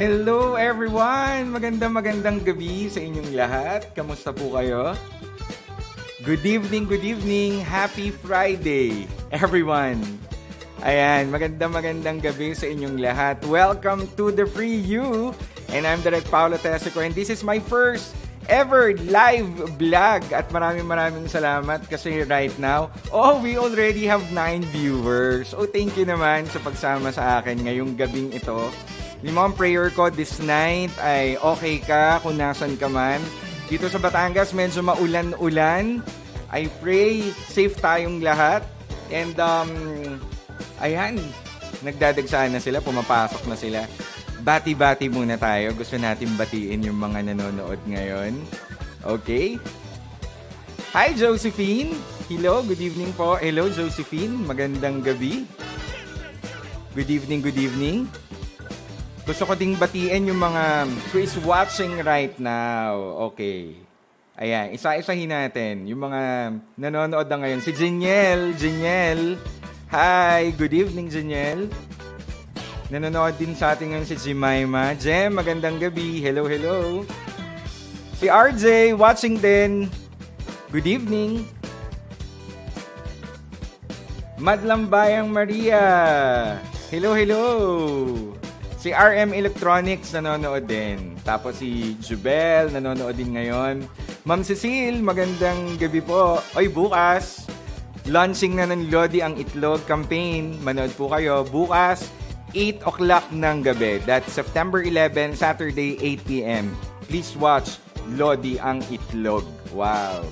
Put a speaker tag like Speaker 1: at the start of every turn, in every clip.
Speaker 1: Hello everyone! Magandang magandang gabi sa inyong lahat. Kamusta po kayo? Good evening, good evening. Happy Friday, everyone. Ayan, magandang magandang gabi sa inyong lahat. Welcome to the Free You. And I'm Direct Paolo Tesico and this is my first ever live vlog. At maraming maraming salamat kasi right now, oh, we already have 9 viewers. Oh, thank you naman sa pagsama sa akin ngayong gabing ito. Mga prayer ko this night ay okay ka kung nasan ka man. Dito sa Batangas, medyo maulan-ulan. I pray safe tayong lahat. And um, ayan, nagdadagsaan na sila, pumapasok na sila. Bati-bati muna tayo. Gusto natin batiin yung mga nanonood ngayon. Okay? Hi, Josephine! Hello, good evening po. Hello, Josephine. Magandang gabi. Good evening, good evening. Gusto ko ding batiin yung mga who is watching right now. Okay. Ayan, isa-isahin natin. Yung mga nanonood na ngayon. Si Jeniel. Jeniel. Hi, good evening, Jeniel. Nanonood din sa atin ngayon si Jemima. Jem, magandang gabi. Hello, hello. Si RJ, watching din. Good evening. Madlambayang Maria. Hello, hello. Si RM Electronics nanonood din. Tapos si Jubel nanonood din ngayon. Ma'am Cecile, magandang gabi po. Oy, bukas. Launching na ng Lodi ang Itlog campaign. Manood po kayo. Bukas, 8 o'clock ng gabi. That's September 11, Saturday, 8 p.m. Please watch Lodi ang Itlog. Wow.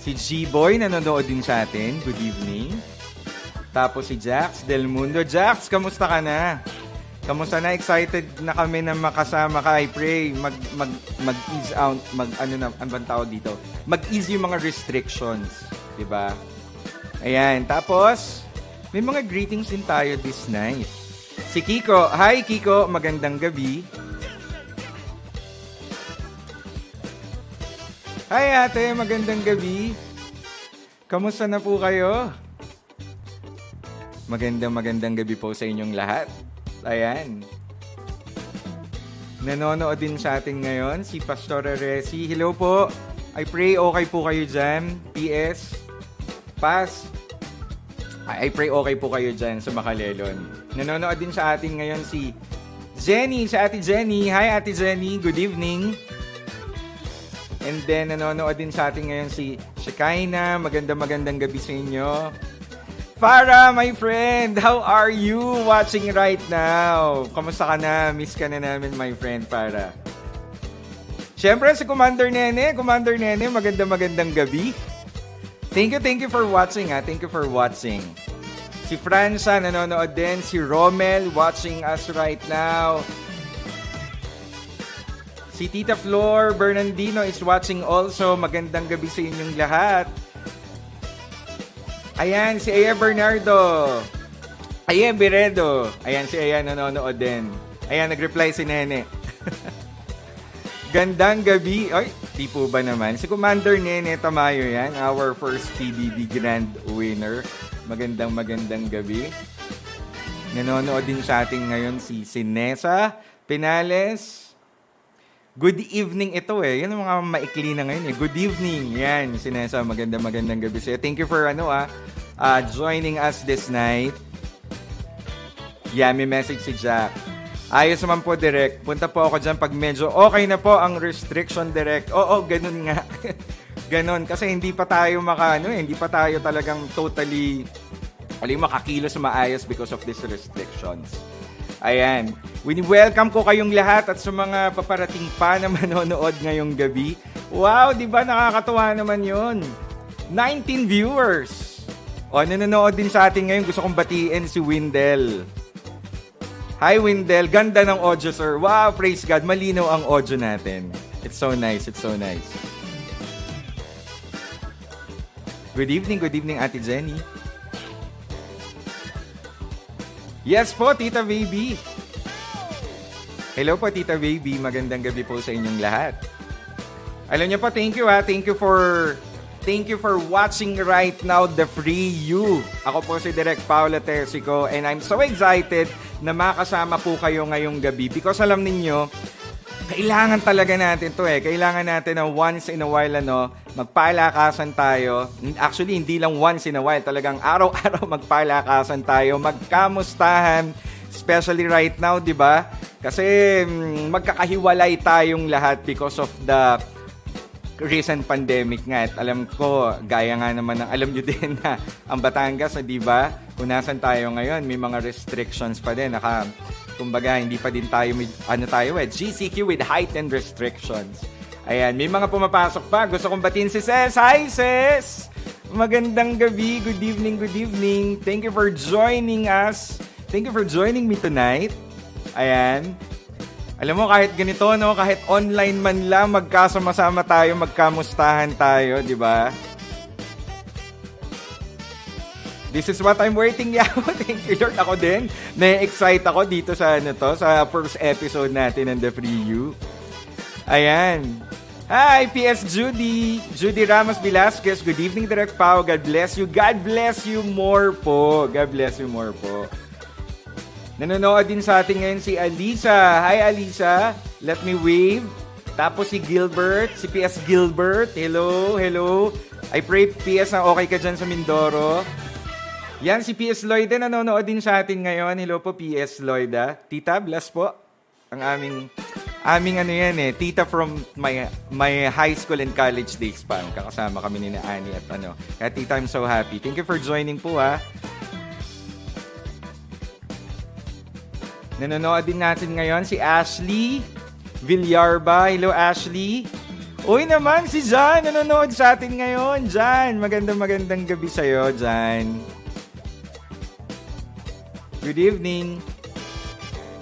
Speaker 1: Si G-Boy nanonood din sa atin. Good evening. Tapos si Jax Del Mundo. Jax, kamusta ka na? Kamusta na? Excited na kami na makasama ka. I pray mag, mag, mag-ease out, mag, ano na, ang bang tawag dito? Mag-ease yung mga restrictions. ba? Ayan. Tapos, may mga greetings din tayo this night. Si Kiko. Hi, Kiko. Magandang gabi. Hi, ate. Magandang gabi. Kamusta na po kayo? Magandang magandang gabi po sa inyong lahat. Ayan. Nanonood din sa atin ngayon si Pastor Resi. Hello po. I pray okay po kayo dyan. PS. Pass. I pray okay po kayo dyan sa Makalelon. Nanonood din sa atin ngayon si Jenny, sa Ate Jenny. Hi Ate Jenny, good evening. And then nanonood din sa atin ngayon si Shekaina. Maganda magandang gabi sa inyo. Farah, my friend, how are you watching right now? Kamusta ka na? Miss ka na namin, my friend, Farah. Siyempre, si Commander Nene. Commander Nene, maganda magandang gabi. Thank you, thank you for watching ha. Thank you for watching. Si Franza nanonood din. Si Romel watching us right now. Si Tita Flor Bernardino is watching also. Magandang gabi sa inyong lahat. Ayan, si Aya Bernardo. Aya Beredo. Ayan, si Aya nanonood din. Ayan, nag-reply si Nene. Gandang gabi. Ay, di po ba naman? Si Commander Nene Tamayo yan. Our first PBB Grand Winner. Magandang magandang gabi. Nanonood din sa atin ngayon si Sinesa Pinales. Good evening ito eh. Yan mga maikli na ngayon eh. Good evening. Yan, Sinesa. Magandang magandang gabi sa'yo. Thank you for ano ah, uh, joining us this night. Yeah, may message si Jack. Ayos naman po, Direct. Punta po ako dyan pag medyo okay na po ang restriction, Direct. Oo, ganun nga. ganun. Kasi hindi pa tayo maka, ano, eh, hindi pa tayo talagang totally aling makakilos maayos because of these restrictions. Ayan. Wini-welcome ko kayong lahat at sa mga paparating pa na manonood ngayong gabi. Wow, di ba nakakatuwa naman yon 19 viewers. O, nanonood din sa atin ngayon. Gusto kong batiin si Windel. Hi, Windel. Ganda ng audio, sir. Wow, praise God. Malinaw ang audio natin. It's so nice. It's so nice. Good evening, good evening, Ate Jenny. Yes po, Tita Baby. Hello po, Tita Baby. Magandang gabi po sa inyong lahat. Alam niyo po, thank you ha. Thank you for Thank you for watching right now the Free You. Ako po si Direk Paula Tersico and I'm so excited na makasama po kayo ngayong gabi because alam ninyo, kailangan talaga natin to eh. Kailangan natin na once in a while ano, magpalakasan tayo. Actually, hindi lang once in a while, talagang araw-araw magpalakasan tayo, magkamustahan, especially right now, 'di ba? Kasi mm, magkakahiwalay tayong lahat because of the recent pandemic nga. At alam ko, gaya nga naman ng alam nyo din na ang Batangas, di ba? Kung nasan tayo ngayon, may mga restrictions pa din. Naka, kumbaga, hindi pa din tayo, ano tayo eh, GCQ with heightened restrictions. Ayan, may mga pumapasok pa. Gusto kong batin si Ses. Hi, Ses! Magandang gabi. Good evening, good evening. Thank you for joining us. Thank you for joining me tonight. Ayan. Alam mo, kahit ganito, no? Kahit online man lang, magkasama-sama tayo, magkamustahan tayo, di ba? This is what I'm waiting, yeah. Thank you, Lord. Ako din. Na-excite ako dito sa, ano to, sa first episode natin ng The Free You. Ayan. Hi, PS Judy. Judy Ramos Velasquez. Good evening, Direct Pao. God bless you. God bless you more po. God bless you more po. Nanonood din sa atin ngayon si Alisa. Hi, Alisa. Let me wave. Tapos si Gilbert, si PS Gilbert. Hello, hello. I pray PS na okay ka dyan sa Mindoro. Yan, si PS Lloyd din nanonood din sa atin ngayon. Hello po, PS Lloyd. Ah. Tita, bless po. Ang aming, aming ano yan eh, tita from my, my high school and college days pa. Kakasama kami ni na Annie at ano. Kaya tita, I'm so happy. Thank you for joining po ha. Nanonood din natin ngayon si Ashley Villarba. Hello, Ashley. Uy naman, si Jan nanonood sa atin ngayon. Jan, magandang magandang gabi sa'yo, Jan. Good evening.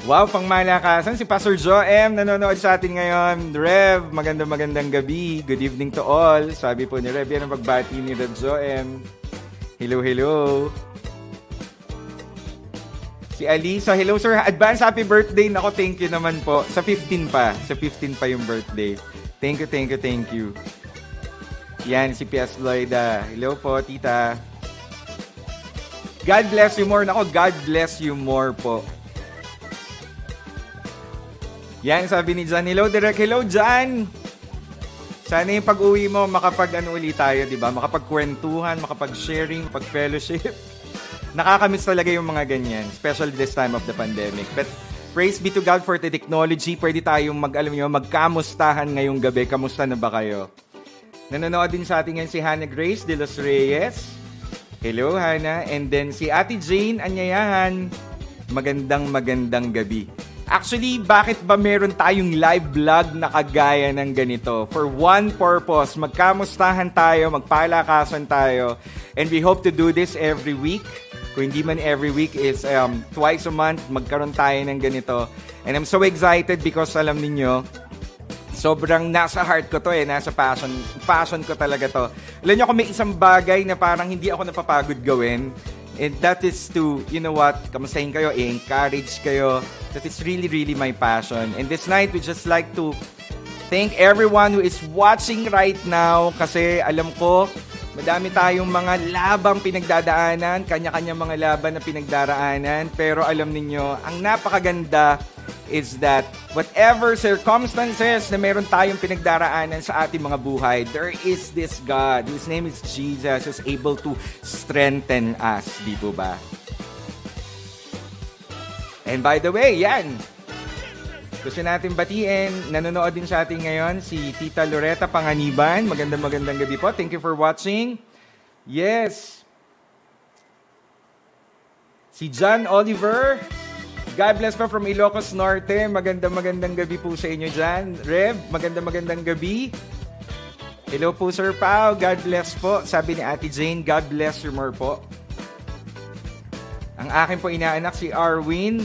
Speaker 1: Wow, pang malakasan. Si Pastor Joe M. nanonood sa atin ngayon. Rev, magandang magandang gabi. Good evening to all. Sabi po ni Rev, yan ang pagbati ni Rev Joe M. Hello, hello. Si Alisa, hello sir, advance happy birthday. Nako, thank you naman po. Sa 15 pa. Sa 15 pa yung birthday. Thank you, thank you, thank you. Yan, si Pias Lloyda. Hello po, tita. God bless you more. Nako, God bless you more po. Yan, sabi ni John. Hello, Direk. Hello, John. Sana yung pag-uwi mo, makapag ano ulit tayo, di ba? Makapag-kwentuhan, makapag-sharing, makapag-fellowship. Nakakamiss talaga yung mga ganyan, especially this time of the pandemic. But praise be to God for the technology. Pwede tayong mag, alam nyo, magkamustahan ngayong gabi. Kamusta na ba kayo? Nanonood din sa atin ngayon si Hannah Grace de los Reyes. Hello, Hannah. And then si Ate Jane Anyayahan. Magandang magandang gabi. Actually, bakit ba meron tayong live vlog na kagaya ng ganito? For one purpose, magkamustahan tayo, magpalakasan tayo, and we hope to do this every week. Kung hindi man every week is um, twice a month, magkaroon tayo ng ganito. And I'm so excited because alam niyo sobrang nasa heart ko to eh, nasa passion, passion ko talaga to. Alam niyo kung may isang bagay na parang hindi ako napapagod gawin, and that is to, you know what, kamustahin kayo, i-encourage kayo. That is really, really my passion. And this night, we just like to thank everyone who is watching right now kasi alam ko, Madami tayong mga labang pinagdadaanan, kanya-kanya mga laban na pinagdaraanan, pero alam ninyo, ang napakaganda is that whatever circumstances na meron tayong pinagdaraanan sa ating mga buhay, there is this God, whose name is Jesus, who's able to strengthen us. Di po ba? And by the way, yan, gusto natin batiin, nanonood din sa atin ngayon si Tita Loretta Panganiban. Magandang magandang gabi po. Thank you for watching. Yes. Si John Oliver. God bless po from Ilocos Norte. Magandang magandang gabi po sa inyo dyan. Rev, magandang magandang gabi. Hello po Sir Pao. God bless po. Sabi ni Ate Jane, God bless you more po. Ang akin po inaanak si Arwin.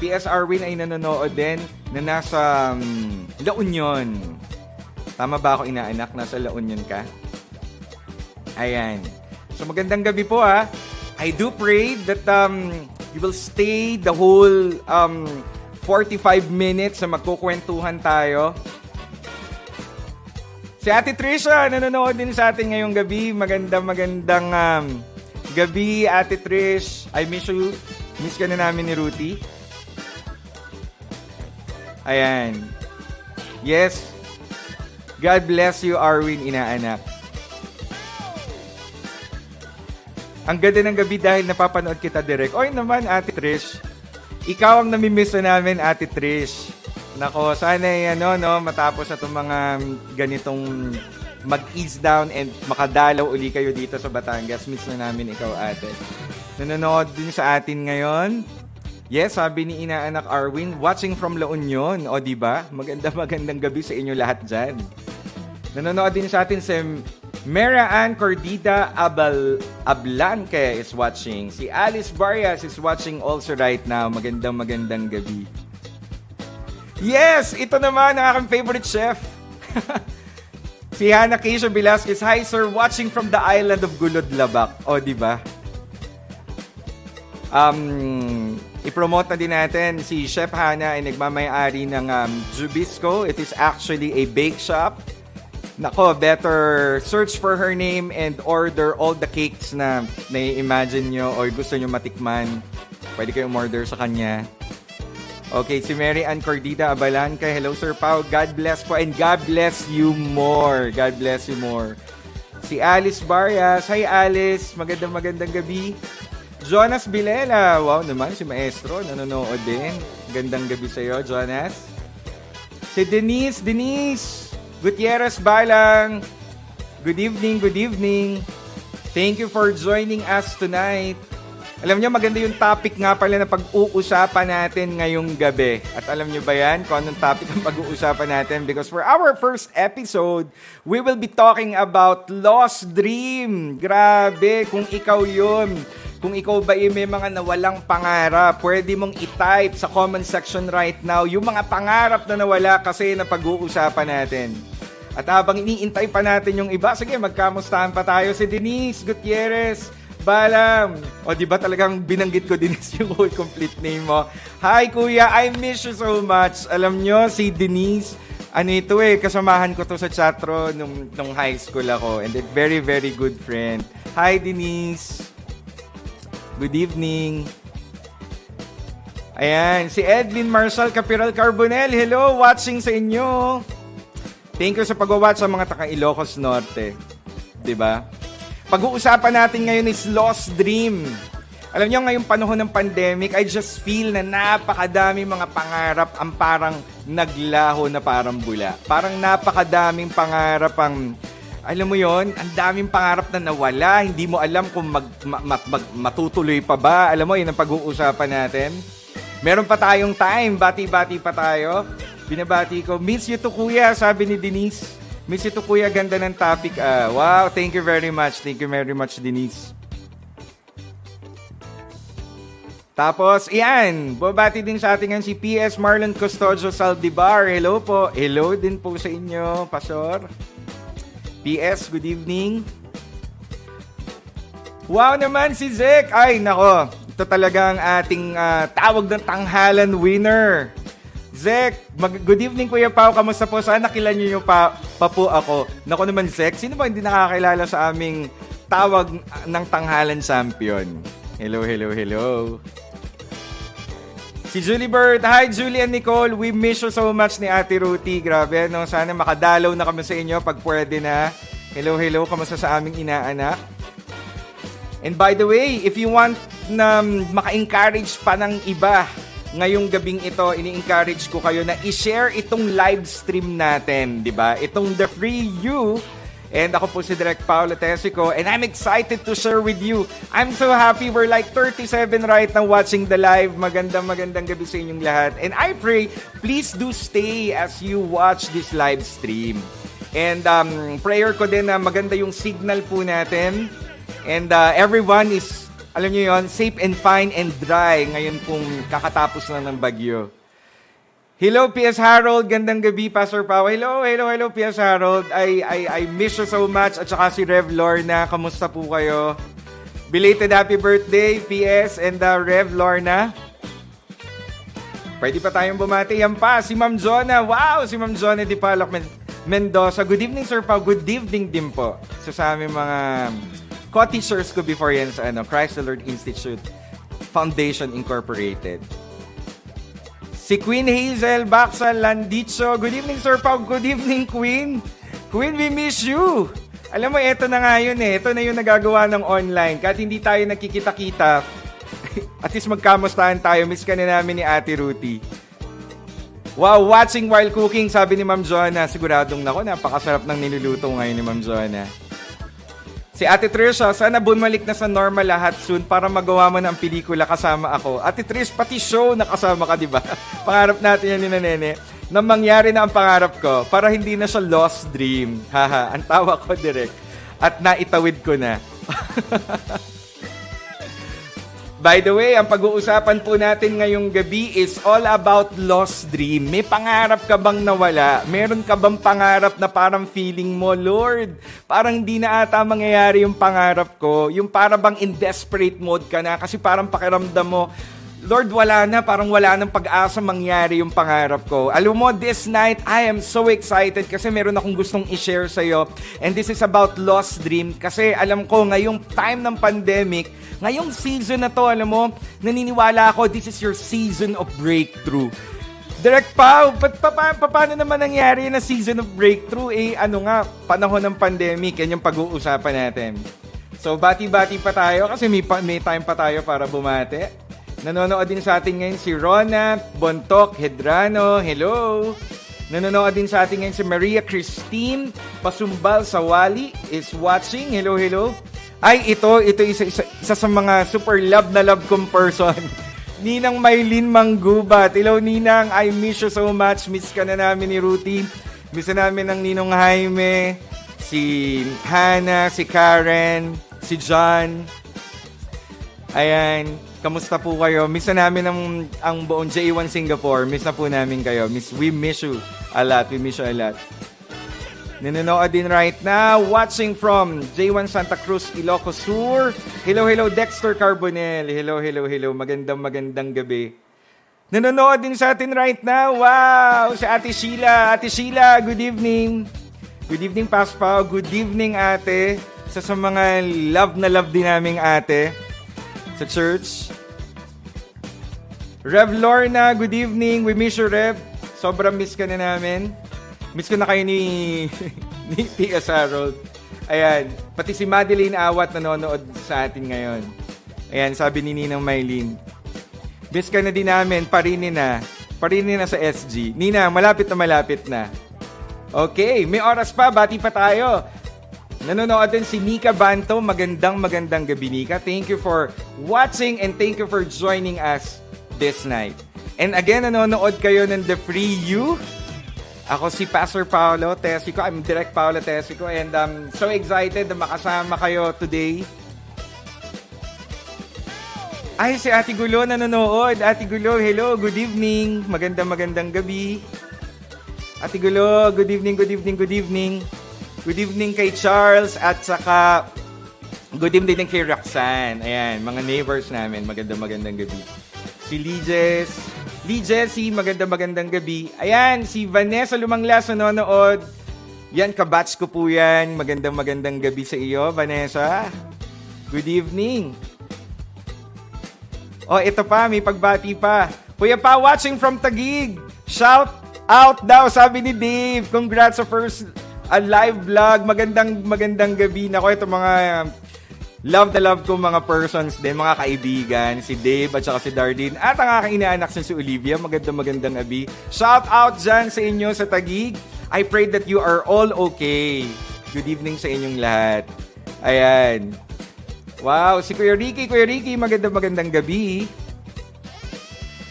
Speaker 1: PS Arwin ay nanonood din na nasa um, La Union. Tama ba ako inaanak? Nasa La Union ka? Ayan. So magandang gabi po ha. I do pray that um, you will stay the whole um, 45 minutes na magkukwentuhan tayo. Si Ate Trisha, nanonood din sa atin ngayong gabi. Magandang magandang um, gabi, Ate Trish. I miss you. Miss ka na namin ni Ruthie. Ayan. Yes. God bless you, Arwin, inaanak. Ang ganda ng gabi dahil napapanood kita direct. Oy naman, Ate Trish. Ikaw ang namimiss na namin, Ate Trish. Nako, sana ano, no, matapos na itong mga ganitong mag-ease down and makadalaw uli kayo dito sa Batangas. Miss na namin ikaw, ate. Nanonood din sa atin ngayon. Yes, sabi ni inaanak Arwin, watching from La Union. O, di ba? Maganda magandang gabi sa inyo lahat dyan. Nanonood din sa atin si Mera Ann Cordida Abal Ablanque is watching. Si Alice Barrias is watching also right now. Magandang magandang gabi. Yes! Ito naman ang aking favorite chef. si Hannah Keisha Velasquez. Hi sir, watching from the island of Gulod Labak. O, di ba? Um, i-promote na din natin si Chef Hannah ay nagmamayari ng um, Jubisco. It is actually a bake shop Nako, better search for her name and order all the cakes na nai-imagine nyo or gusto nyo matikman. Pwede kayong order sa kanya. Okay, si Mary Ann Cordita Abalanca. Hello, Sir Pao. God bless po and God bless you more. God bless you more. Si Alice Barrias. Hi, Alice. Magandang magandang gabi. Jonas Bilela. Wow naman, si Maestro. Nanonood din. Gandang gabi sa'yo, Jonas. Si Denise. Denise. Gutierrez Balang. Good evening, good evening. Thank you for joining us tonight. Alam niyo, maganda yung topic nga pala na pag-uusapan natin ngayong gabi. At alam niyo ba yan kung anong topic ang pag-uusapan natin? Because for our first episode, we will be talking about lost dream. Grabe, kung ikaw yun. Kung ikaw ba may mga nawalang pangarap, pwede mong i-type sa comment section right now yung mga pangarap na nawala kasi na pag-uusapan natin. At habang iniintay pa natin yung iba, sige, magkamustahan pa tayo. Si Denise Gutierrez, Balam. O, di ba talagang binanggit ko, Denise, yung whole complete name mo. Hi, kuya. I miss you so much. Alam nyo, si Denise, ano ito eh, kasamahan ko to sa chatro nung, nung high school ako. And a very, very good friend. Hi, Denise. Good evening. Ayan, si Edlin Marshall Capiral Carbonel. Hello, watching sa inyo. Thank you sa pag-watch sa mga taga Ilocos Norte. 'Di ba? Pag-uusapan natin ngayon is lost dream. Alam niyo ngayong panahon ng pandemic, I just feel na napakadami mga pangarap ang parang naglaho na parang bula. Parang napakadaming pangarap ang alam mo yon, ang daming pangarap na nawala, hindi mo alam kung mag, mag, mag, matutuloy pa ba. Alam mo, yun ang pag-uusapan natin. Meron pa tayong time, bati-bati pa tayo. Binabati ko, miss you to kuya, sabi ni Denise. Miss you to kuya, ganda ng topic. Uh, wow, thank you very much. Thank you very much, Denise. Tapos, iyan, babati din sa ating si PS Marlon Custodio Saldivar. Hello po. Hello din po sa inyo, Pasor. PS, good evening. Wow naman si Zek. Ay, nako. Ito talagang ating uh, tawag ng tanghalan winner. Zek, mag- good evening Kuya Pao, kamusta po? Sana nakilala niyo pa, pa po ako. Nako naman Zek, sino ba hindi nakakilala sa aming tawag ng tanghalan champion? Hello, hello, hello. Si Julie Bird. Hi, Julie and Nicole. We miss you so much ni Ate Ruti. Grabe, no? Sana makadalaw na kami sa inyo pag pwede na. Hello, hello. Kamusta sa aming inaanak? And by the way, if you want na maka-encourage pa ng iba ngayong gabing ito, ini-encourage ko kayo na i-share itong live stream natin, di ba? Itong The Free You. And ako po si Direk Paolo Tesico and I'm excited to share with you. I'm so happy we're like 37 right now watching the live. Magandang magandang gabi sa inyong lahat. And I pray, please do stay as you watch this live stream. And um, prayer ko din na maganda yung signal po natin. And uh, everyone is alam niyo yon, safe and fine and dry ngayon kung kakatapos lang ng bagyo. Hello, P.S. Harold. Gandang gabi, Pastor Pao. Hello, hello, hello, P.S. Harold. I, I, I miss you so much. At saka si Rev Lorna. Kamusta po kayo? Belated happy birthday, P.S. and uh, Rev Lorna. Pwede pa tayong bumati. Yan pa, si Ma'am Zona. Wow, si Ma'am Zona Di Palak Mendoza. Good evening, Sir Pao. Good evening din po sa, sa aming mga co-teachers ko before yan sa ano, Christ the Lord Institute Foundation Incorporated. Si Queen Hazel Baxal Landicho. Good evening, Sir Pau. Good evening, Queen. Queen, we miss you. Alam mo, ito na nga yun eh. Ito na yung nagagawa ng online. Kahit hindi tayo nagkikita-kita, at least magkamustahan tayo. Miss ka na namin ni Ate Ruty. Wow, watching while cooking, sabi ni Ma'am Joanna. Siguradong nako, napakasarap ng niluluto ngayon ni Ma'am Joanna. Si Ate Trisha, sana bumalik na sa normal lahat soon para magawa mo ng pelikula kasama ako. Ate Trish, pati show na kasama ka, di ba? Pangarap natin yan ni Nene na mangyari na ang pangarap ko para hindi na siya lost dream. Haha, ang tawa ko direct. At naitawid ko na. By the way, ang pag-uusapan po natin ngayong gabi is all about lost dream. May pangarap ka bang nawala? Meron ka bang pangarap na parang feeling mo, Lord, parang hindi na ata mangyayari yung pangarap ko? Yung para bang in desperate mode ka na kasi parang pakiramdam mo, Lord, wala na, parang wala nang pag-asa mangyari yung pangarap ko. Alam mo, this night, I am so excited kasi meron akong gustong i-share sa'yo. And this is about lost dream kasi alam ko, ngayong time ng pandemic, ngayong season na to, alam mo, naniniwala ako, this is your season of breakthrough. Direct Pau, pa, pa, pa, pa, paano naman nangyari na season of breakthrough? Eh, ano nga, panahon ng pandemic, yan yung pag-uusapan natin. So, bati-bati pa tayo kasi may, may time pa tayo para bumate. Nanonood din sa atin ngayon si Rona Bontok Hedrano. Hello! Nanonood din sa atin ngayon si Maria Christine Pasumbal Sawali is watching. Hello, hello. Ay, ito, ito isa, isa, isa sa mga super love na love kong person. Ninang Maylin Manggubat. Hello, Ninang. I miss you so much. Miss ka na namin ni Ruti. Miss na namin ng Ninong Jaime, si Hannah, si Karen, si John. Ayan. Kamusta po kayo? Miss na namin ang, ang buong J1 Singapore. Miss na po namin kayo. Miss, we miss you a lot. We miss you a lot. Nanonood din right now. Watching from J1 Santa Cruz, Ilocos Sur. Hello, hello, Dexter Carbonell. Hello, hello, hello. Magandang, magandang gabi. Nanonood din sa atin right now. Wow! Si Ate Sheila. Ate Sheila, good evening. Good evening, Paspa. Good evening, ate. Sa, sa mga love na love din naming ate sa church. Rev Lorna, good evening. We miss you, Rev. Sobrang miss ka na namin. Miss ko na kayo ni, ni Tia Harold. Ayan. Pati si Madeline Awat nanonood sa atin ngayon. Ayan, sabi ni Ninang Maylin. Miss ka na din namin. Parinin na. Parinin na sa SG. Nina, malapit na malapit na. Okay, may oras pa. Bati pa tayo. Nanonood din si Nika Banto. Magandang magandang gabi, Nika. Thank you for watching and thank you for joining us this night. And again, nanonood kayo ng The Free You. Ako si Pastor Paolo Tesico. I'm Direct Paolo Tesico and I'm so excited na makasama kayo today. Ay, si Ate Gulo nanonood. Ate Gulo, hello, good evening. Magandang magandang gabi. Ate Gulo, good evening, good evening, good evening. Good evening kay Charles at saka good evening din kay Roxanne. Ayan, mga neighbors namin. Magandang magandang gabi. Si Lijes. Lijes, si magandang magandang gabi. Ayan, si Vanessa Lumanglas nanonood. Yan, kabatch ko po yan. Magandang magandang gabi sa iyo, Vanessa. Good evening. Oh, ito pa, may pagbati pa. Kuya pa, watching from Tagig. Shout out daw, sabi ni Dave. Congrats sa first a live vlog. Magandang magandang gabi. Nako, ito mga um, love na love ko mga persons din, mga kaibigan, si Dave at saka si Darlene, at ang aking inaanak si Olivia. Magandang magandang gabi. Shout out dyan sa inyo sa Tagig. I pray that you are all okay. Good evening sa inyong lahat. Ayan. Wow, si Kuya Ricky, Kuya Ricky, magandang magandang gabi.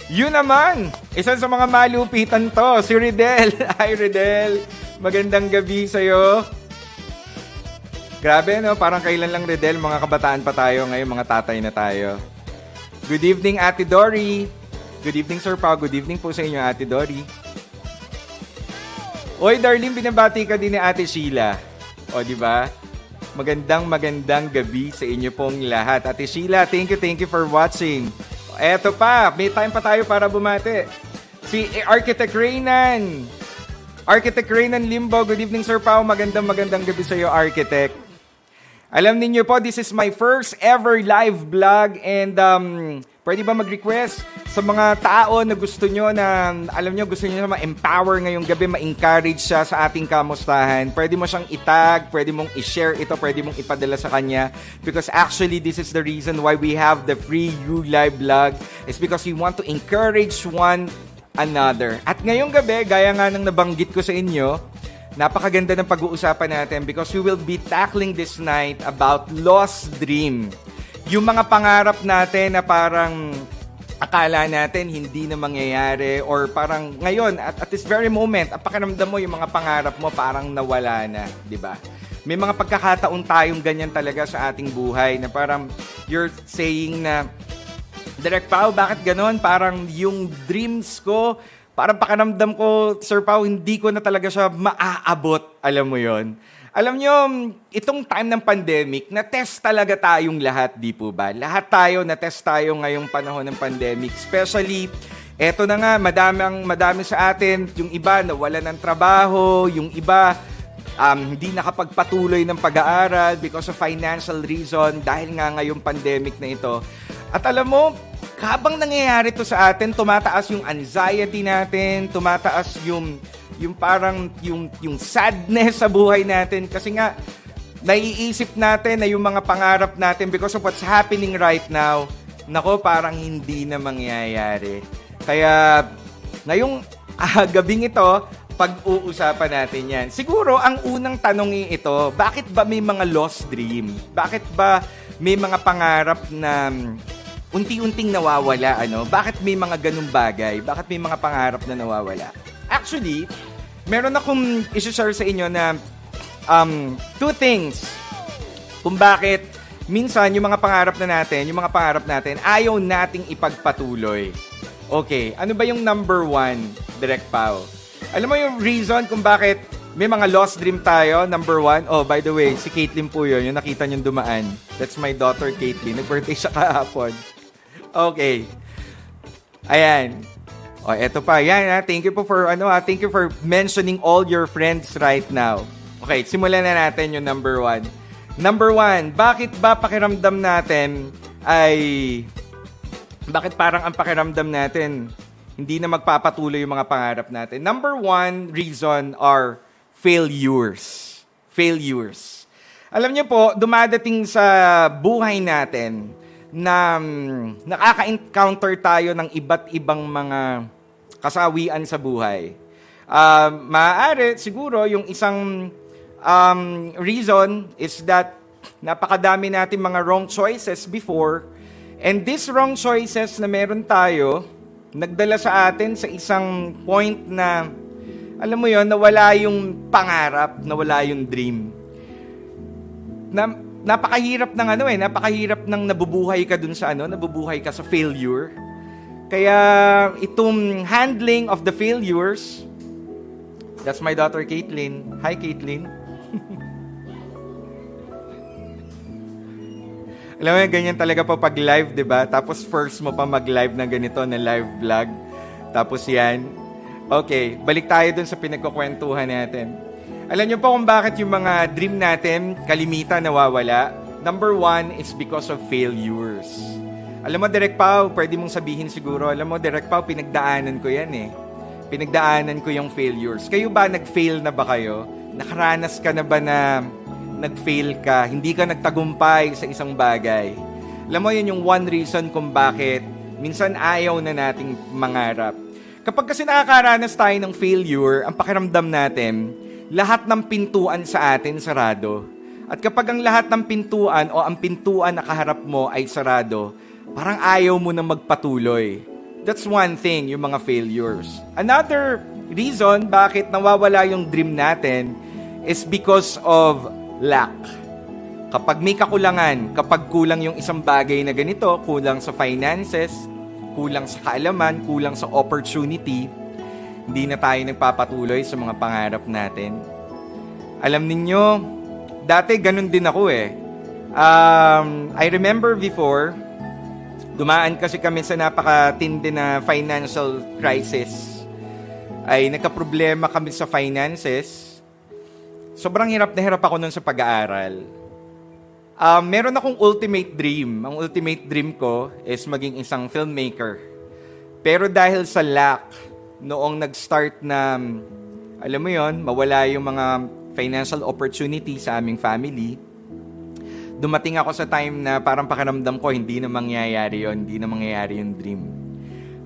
Speaker 1: Yun naman, isa sa mga malupitan to, si Ridel. Hi, Ridel. Magandang gabi sa'yo. Grabe, no? Parang kailan lang, Redel, mga kabataan pa tayo ngayon, mga tatay na tayo. Good evening, Ate Dory. Good evening, Sir Pao. Good evening po sa inyo, Ate Dory. Oy, darling, binabati ka din ni Ate Sheila. O, di ba? Magandang magandang gabi sa inyo pong lahat. Ate Sheila, thank you, thank you for watching. Eto pa, may time pa tayo para bumati. Si Architect Reynan. Architect Reynan Limbo, good evening Sir Pao. Magandang magandang gabi sa iyo, Architect. Alam niyo po, this is my first ever live vlog and um, Pwede ba mag-request sa mga tao na gusto nyo na, alam nyo, gusto nyo na ma-empower ngayong gabi, ma-encourage siya sa ating kamustahan. Pwede mo siyang itag, pwede mong i-share ito, pwede mong ipadala sa kanya. Because actually, this is the reason why we have the free You Live blog. It's because we want to encourage one another. At ngayong gabi, gaya nga ng nabanggit ko sa inyo, napakaganda ng pag-uusapan natin because we will be tackling this night about lost dream yung mga pangarap natin na parang akala natin hindi na mangyayari or parang ngayon at, at this very moment ang pakiramdam mo yung mga pangarap mo parang nawala na, 'di ba? May mga pagkakataon tayong ganyan talaga sa ating buhay na parang you're saying na Direct Pao, bakit ganon? Parang yung dreams ko, parang pakiramdam ko, Sir Pao, hindi ko na talaga siya maaabot. Alam mo yon alam nyo, itong time ng pandemic, na-test talaga tayong lahat, di po ba? Lahat tayo, na-test tayo ngayong panahon ng pandemic. Especially, eto na nga, madaming, madami sa atin, yung iba nawala ng trabaho, yung iba um, hindi nakapagpatuloy ng pag-aaral because of financial reason dahil nga ngayong pandemic na ito. At alam mo, habang nangyayari to sa atin, tumataas yung anxiety natin, tumataas yung yung parang yung yung sadness sa buhay natin kasi nga naiisip natin na yung mga pangarap natin because of what's happening right now, nako parang hindi na mangyayari. Kaya ngayong ah, gabing ito, pag-uusapan natin yan. Siguro, ang unang tanong ito, bakit ba may mga lost dream? Bakit ba may mga pangarap na mm, unti-unting nawawala? Ano? Bakit may mga ganung bagay? Bakit may mga pangarap na nawawala? Actually, meron akong isi-share sa inyo na um, two things kung bakit minsan yung mga pangarap na natin, yung mga pangarap natin, ayaw nating ipagpatuloy. Okay, ano ba yung number one, Direct Pao? Alam mo yung reason kung bakit may mga lost dream tayo, number one. Oh, by the way, si Caitlyn po yun, yung nakita niyong dumaan. That's my daughter, Caitlyn. Nag-birthday siya kahapon. Okay. Ayan. Oh, eto pa. Yan, ha? Thank you po for, ano, ha? Thank you for mentioning all your friends right now. Okay, simulan na natin yung number one. Number one, bakit ba pakiramdam natin ay... Bakit parang ang pakiramdam natin hindi na magpapatuloy yung mga pangarap natin? Number one reason are failures. Failures. Alam niyo po, dumadating sa buhay natin na um, nakaka-encounter tayo ng iba't ibang mga kasawian sa buhay. Uh, maaari siguro yung isang um, reason is that napakadami natin mga wrong choices before and these wrong choices na meron tayo nagdala sa atin sa isang point na alam mo yon nawala yung pangarap, nawala yung dream. Na, napakahirap ng ano eh, napakahirap ng nabubuhay ka dun sa ano, nabubuhay ka sa failure. Kaya itong handling of the failures, that's my daughter Caitlin. Hi Caitlin. Alam mo, ganyan talaga pa pag live, di ba? Tapos first mo pa mag-live na ganito, na live vlog. Tapos yan. Okay, balik tayo dun sa pinagkukwentuhan natin. Alam niyo po kung bakit yung mga dream natin kalimitan nawawala? Number one is because of failures. Alam mo, Direk Pau, pwede mong sabihin siguro, alam mo, Direk Pau, pinagdaanan ko yan eh. Pinagdaanan ko yung failures. Kayo ba, nag-fail na ba kayo? Nakaranas ka na ba na nag-fail ka? Hindi ka nagtagumpay sa isang bagay? Alam mo, yun yung one reason kung bakit minsan ayaw na nating mangarap. Kapag kasi nakakaranas tayo ng failure, ang pakiramdam natin, lahat ng pintuan sa atin sarado. At kapag ang lahat ng pintuan o ang pintuan na kaharap mo ay sarado, parang ayaw mo na magpatuloy. That's one thing, yung mga failures. Another reason bakit nawawala yung dream natin is because of lack. Kapag may kakulangan, kapag kulang yung isang bagay na ganito, kulang sa finances, kulang sa kaalaman, kulang sa opportunity, hindi na tayo nagpapatuloy sa mga pangarap natin. Alam ninyo, dati ganun din ako eh. Um, I remember before, dumaan kasi kami sa napakatindi na financial crisis. Ay nagka-problema kami sa finances. Sobrang hirap na hirap ako nun sa pag-aaral. Um, meron akong ultimate dream. Ang ultimate dream ko is maging isang filmmaker. Pero dahil sa lack, noong nag-start na, alam mo yon mawala yung mga financial opportunity sa aming family, dumating ako sa time na parang pakiramdam ko, hindi na mangyayari yon hindi na mangyayari yung dream.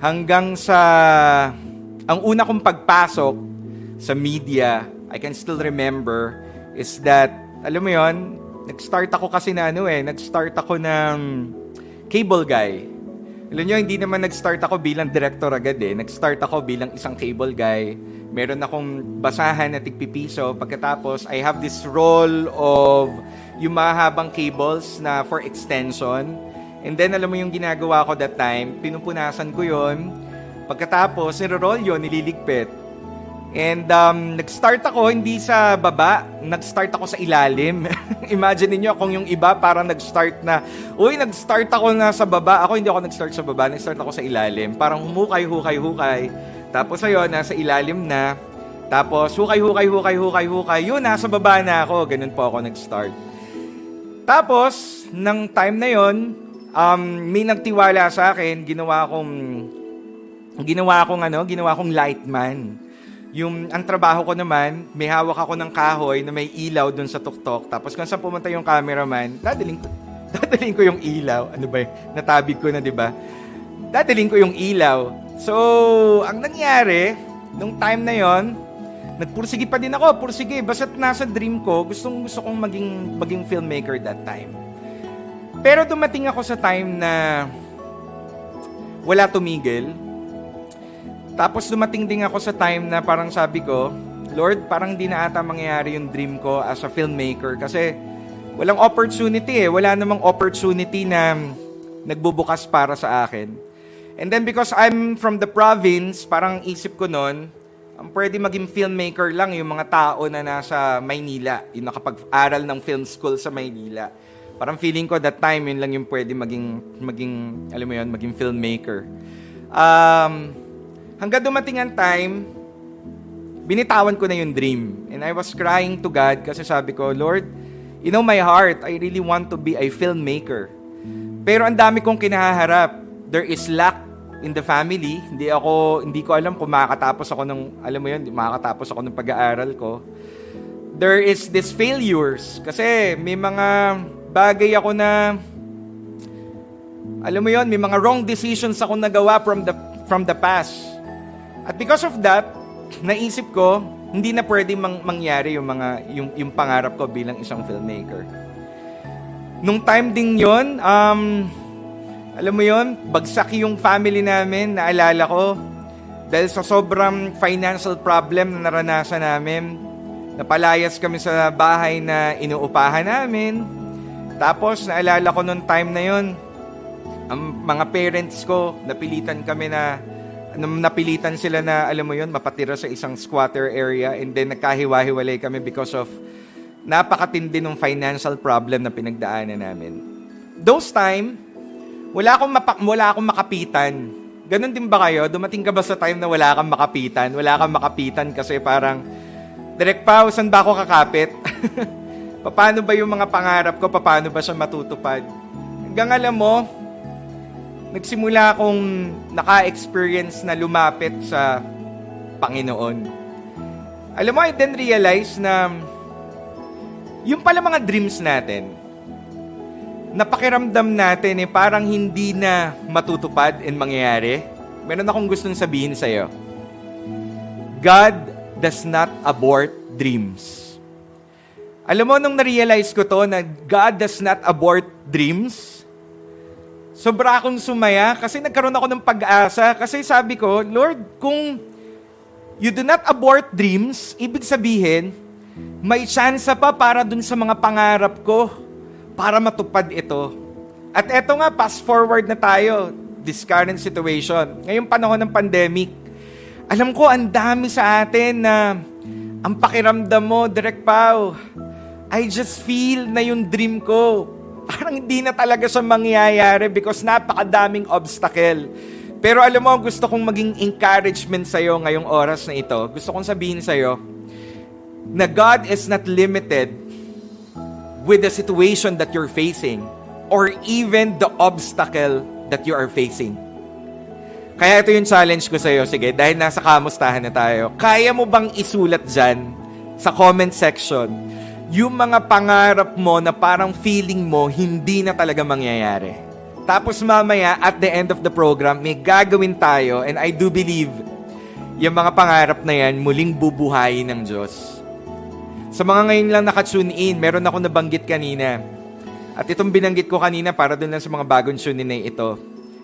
Speaker 1: Hanggang sa, ang una kong pagpasok sa media, I can still remember, is that, alam mo yon Nag-start ako kasi na ano eh, nag-start ako ng cable guy. Alam nyo, hindi naman nag-start ako bilang director agad eh. Nag-start ako bilang isang cable guy. Meron akong basahan na tigpipiso. Pagkatapos, I have this role of yung mahabang cables na for extension. And then, alam mo yung ginagawa ko that time, pinupunasan ko yon Pagkatapos, niro-roll yun, nililigpit. And um, nag-start ako hindi sa baba, nag-start ako sa ilalim. Imagine niyo kung yung iba parang nag-start na, uy, nag-start ako na sa baba. Ako hindi ako nag-start sa baba, nag-start ako sa ilalim. Parang humukay, hukay, hukay. Tapos ayun, nasa ilalim na. Tapos hukay, hukay, hukay, hukay, hukay. Yun, nasa baba na ako. Ganun po ako nag-start. Tapos, ng time na yon, um, may nagtiwala sa akin, ginawa kong ginawa kong ano, ginawa kong lightman. Yung, ang trabaho ko naman, may hawak ako ng kahoy na may ilaw dun sa tuktok. Tapos kung saan pumunta yung cameraman, dadaling ko, dadaling ko yung ilaw. Ano ba Natabig ko na, di ba? Dadaling ko yung ilaw. So, ang nangyari, nung time na yon, nagpursige pa din ako. Pursige, basta nasa dream ko, gustong gusto kong maging, maging filmmaker that time. Pero dumating ako sa time na wala tumigil tapos dumating din ako sa time na parang sabi ko, Lord, parang di na ata mangyayari yung dream ko as a filmmaker kasi walang opportunity eh. Wala namang opportunity na nagbubukas para sa akin. And then because I'm from the province, parang isip ko noon, ang pwede maging filmmaker lang yung mga tao na nasa Maynila, yung nakapag-aral ng film school sa Maynila. Parang feeling ko that time yun lang yung pwede maging maging alam mo yun, maging filmmaker. Um, Hanggang dumating ang time, binitawan ko na yung dream. And I was crying to God kasi sabi ko, Lord, you know my heart, I really want to be a filmmaker. Pero ang dami kong kinaharap. There is lack in the family. Hindi ako, hindi ko alam kung makakatapos ako ng, alam mo yun, makakatapos ako ng pag-aaral ko. There is this failures. Kasi may mga bagay ako na, alam mo yon may mga wrong decisions ako nagawa from the, from the past. At because of that, naisip ko, hindi na pwede mang mangyari yung mga yung, yung pangarap ko bilang isang filmmaker. Nung time ding 'yon, um alam mo 'yon, bagsak yung family namin, naalala ko dahil sa sobrang financial problem na naranasan namin. Napalayas kami sa bahay na inuupahan namin. Tapos naalala ko nung time na 'yon, ang mga parents ko napilitan kami na napilitan sila na, alam mo yun, mapatira sa isang squatter area and then nagkahiwa-hiwalay kami because of napakatindi ng financial problem na pinagdaanan namin. Those time, wala akong, mapa- wala akong makapitan. Ganon din ba kayo? Dumating ka ba sa time na wala kang makapitan? Wala kang makapitan kasi parang, direct pa, saan ba ako kakapit? Paano ba yung mga pangarap ko? Paano ba siya matutupad? Hanggang alam mo, nagsimula akong naka-experience na lumapit sa Panginoon. Alam mo, I then realize na yung pala mga dreams natin, napakiramdam natin eh parang hindi na matutupad and mangyayari. Meron akong gustong sabihin sa'yo. God does not abort dreams. Alam mo, nung na-realize ko to na God does not abort dreams, sobra akong sumaya kasi nagkaroon ako ng pag-asa. Kasi sabi ko, Lord, kung you do not abort dreams, ibig sabihin, may chance pa para dun sa mga pangarap ko para matupad ito. At eto nga, fast forward na tayo, this current situation. Ngayong panahon ng pandemic, alam ko, ang dami sa atin na ang pakiramdam mo, Direct Pau, I just feel na yung dream ko, parang hindi na talaga siya mangyayari because napakadaming obstacle. Pero alam mo, gusto kong maging encouragement sa'yo ngayong oras na ito. Gusto kong sabihin sa'yo na God is not limited with the situation that you're facing or even the obstacle that you are facing. Kaya ito yung challenge ko sa iyo. Sige, dahil nasa kamustahan na tayo, kaya mo bang isulat dyan sa comment section yung mga pangarap mo na parang feeling mo hindi na talaga mangyayari? Tapos mamaya, at the end of the program, may gagawin tayo and I do believe yung mga pangarap na yan muling bubuhayin ng Diyos. Sa mga ngayon lang nakatune in, meron ako nabanggit kanina. At itong binanggit ko kanina para dun lang sa mga bagong tune in na ito.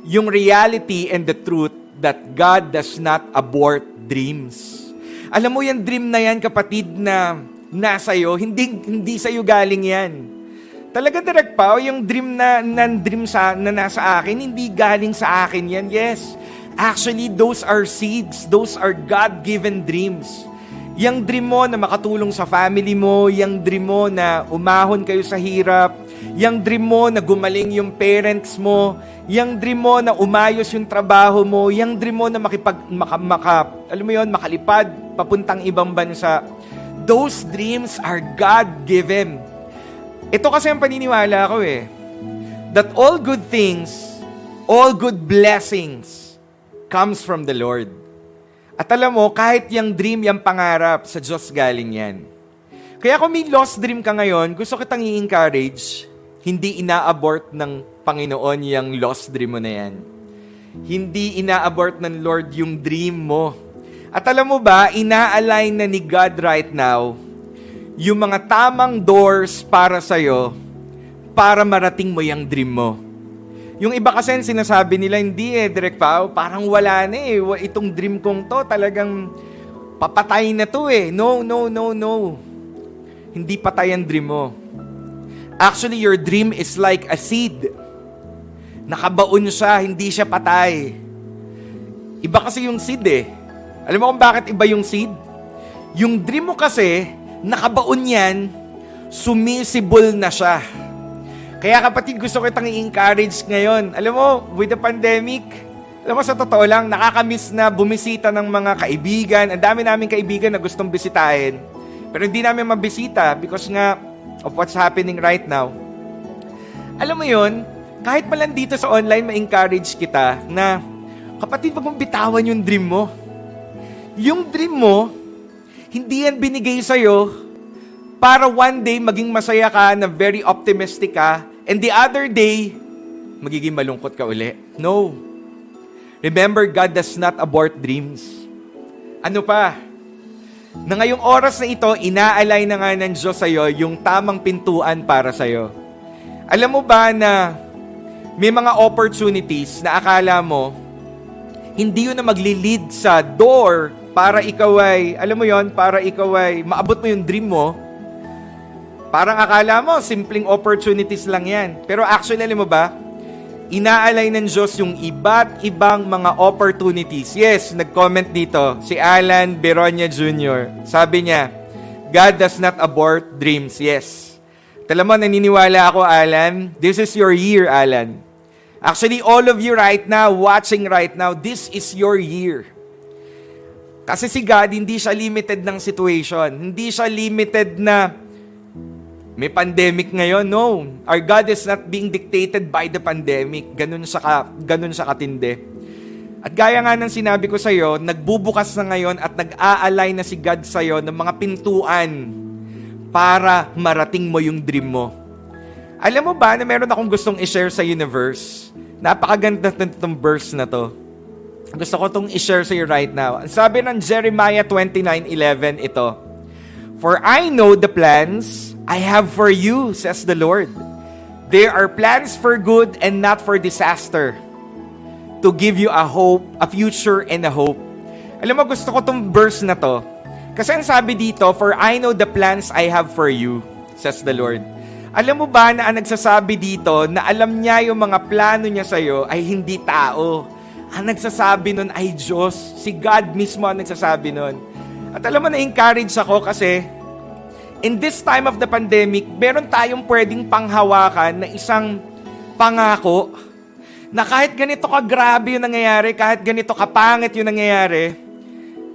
Speaker 1: Yung reality and the truth that God does not abort dreams. Alam mo yung dream na yan, kapatid, na nasa iyo, hindi, hindi sa iyo galing yan. Talaga direct pa, yung dream na, na dream sa, na nasa akin, hindi galing sa akin yan. Yes, actually, those are seeds. Those are God-given dreams. Yang dream mo na makatulong sa family mo, yang dream mo na umahon kayo sa hirap, yang dream mo na gumaling yung parents mo, yang dream mo na umayos yung trabaho mo, yang dream mo na makipag, maka, maka, alam mo yon makalipad papuntang ibang bansa. Those dreams are God-given. Ito kasi ang paniniwala ko eh. That all good things, all good blessings comes from the Lord. At alam mo, kahit yung dream, yung pangarap, sa Diyos galing yan. Kaya kung may lost dream ka ngayon, gusto kitang i-encourage, hindi ina-abort ng Panginoon yung lost dream mo na yan. Hindi ina-abort ng Lord yung dream mo. At alam mo ba, ina-align na ni God right now yung mga tamang doors para sa'yo para marating mo yung dream mo. Yung iba kasi sinasabi nila, hindi eh, Direk Pao, parang wala na eh. Itong dream kong to, talagang papatay na to eh. No, no, no, no. Hindi patay ang dream mo. Actually, your dream is like a seed. Nakabaon siya, hindi siya patay. Iba kasi yung seed eh. Alam mo kung bakit iba yung seed? Yung dream mo kasi, nakabaon yan, sumisibol na siya. Kaya kapatid, gusto kitang i-encourage ngayon. Alam mo, with the pandemic, alam mo, sa totoo lang, nakakamiss na bumisita ng mga kaibigan. Ang dami namin kaibigan na gustong bisitahin. Pero hindi namin mabisita because nga of what's happening right now. Alam mo yon kahit pa lang dito sa online, ma-encourage kita na, kapatid, wag mong bitawan yung dream mo. Yung dream mo, hindi yan binigay sa'yo para one day maging masaya ka na very optimistic ka and the other day magiging malungkot ka uli. No. Remember, God does not abort dreams. Ano pa? Na ngayong oras na ito, inaalay na nga ng Diyos sa'yo yung tamang pintuan para sa'yo. Alam mo ba na may mga opportunities na akala mo, hindi yun na magli-lead sa door para ikaw ay, alam mo yon para ikaw ay maabot mo yung dream mo, Parang akala mo, simpleng opportunities lang yan. Pero actually, alam mo ba, inaalay ng Diyos yung iba't ibang mga opportunities. Yes, nag-comment dito, si Alan Beronia Jr. Sabi niya, God does not abort dreams. Yes. Tala mo, naniniwala ako, Alan. This is your year, Alan. Actually, all of you right now, watching right now, this is your year. Kasi si God, hindi siya limited ng situation. Hindi siya limited na may pandemic ngayon. No. Our God is not being dictated by the pandemic. Ganun sa, ka, ganun sa katindi. At gaya nga ng sinabi ko sa iyo, nagbubukas na ngayon at nag-aalay na si God sa iyo ng mga pintuan para marating mo yung dream mo. Alam mo ba na meron akong gustong i-share sa universe? Napakaganda nitong verse na to. Gusto ko itong i-share sa iyo right now. Sabi ng Jeremiah 29.11 ito, For I know the plans I have for you, says the Lord. There are plans for good and not for disaster. To give you a hope, a future and a hope. Alam mo, gusto ko tong verse na to. Kasi ang sabi dito, For I know the plans I have for you, says the Lord. Alam mo ba na ang nagsasabi dito na alam niya yung mga plano niya sa'yo ay hindi tao. Ang nagsasabi nun ay Diyos. Si God mismo ang nagsasabi nun. At alam mo, na-encourage ako kasi in this time of the pandemic, meron tayong pwedeng panghawakan na isang pangako na kahit ganito ka grabe yung nangyayari, kahit ganito kapangit yung nangyayari,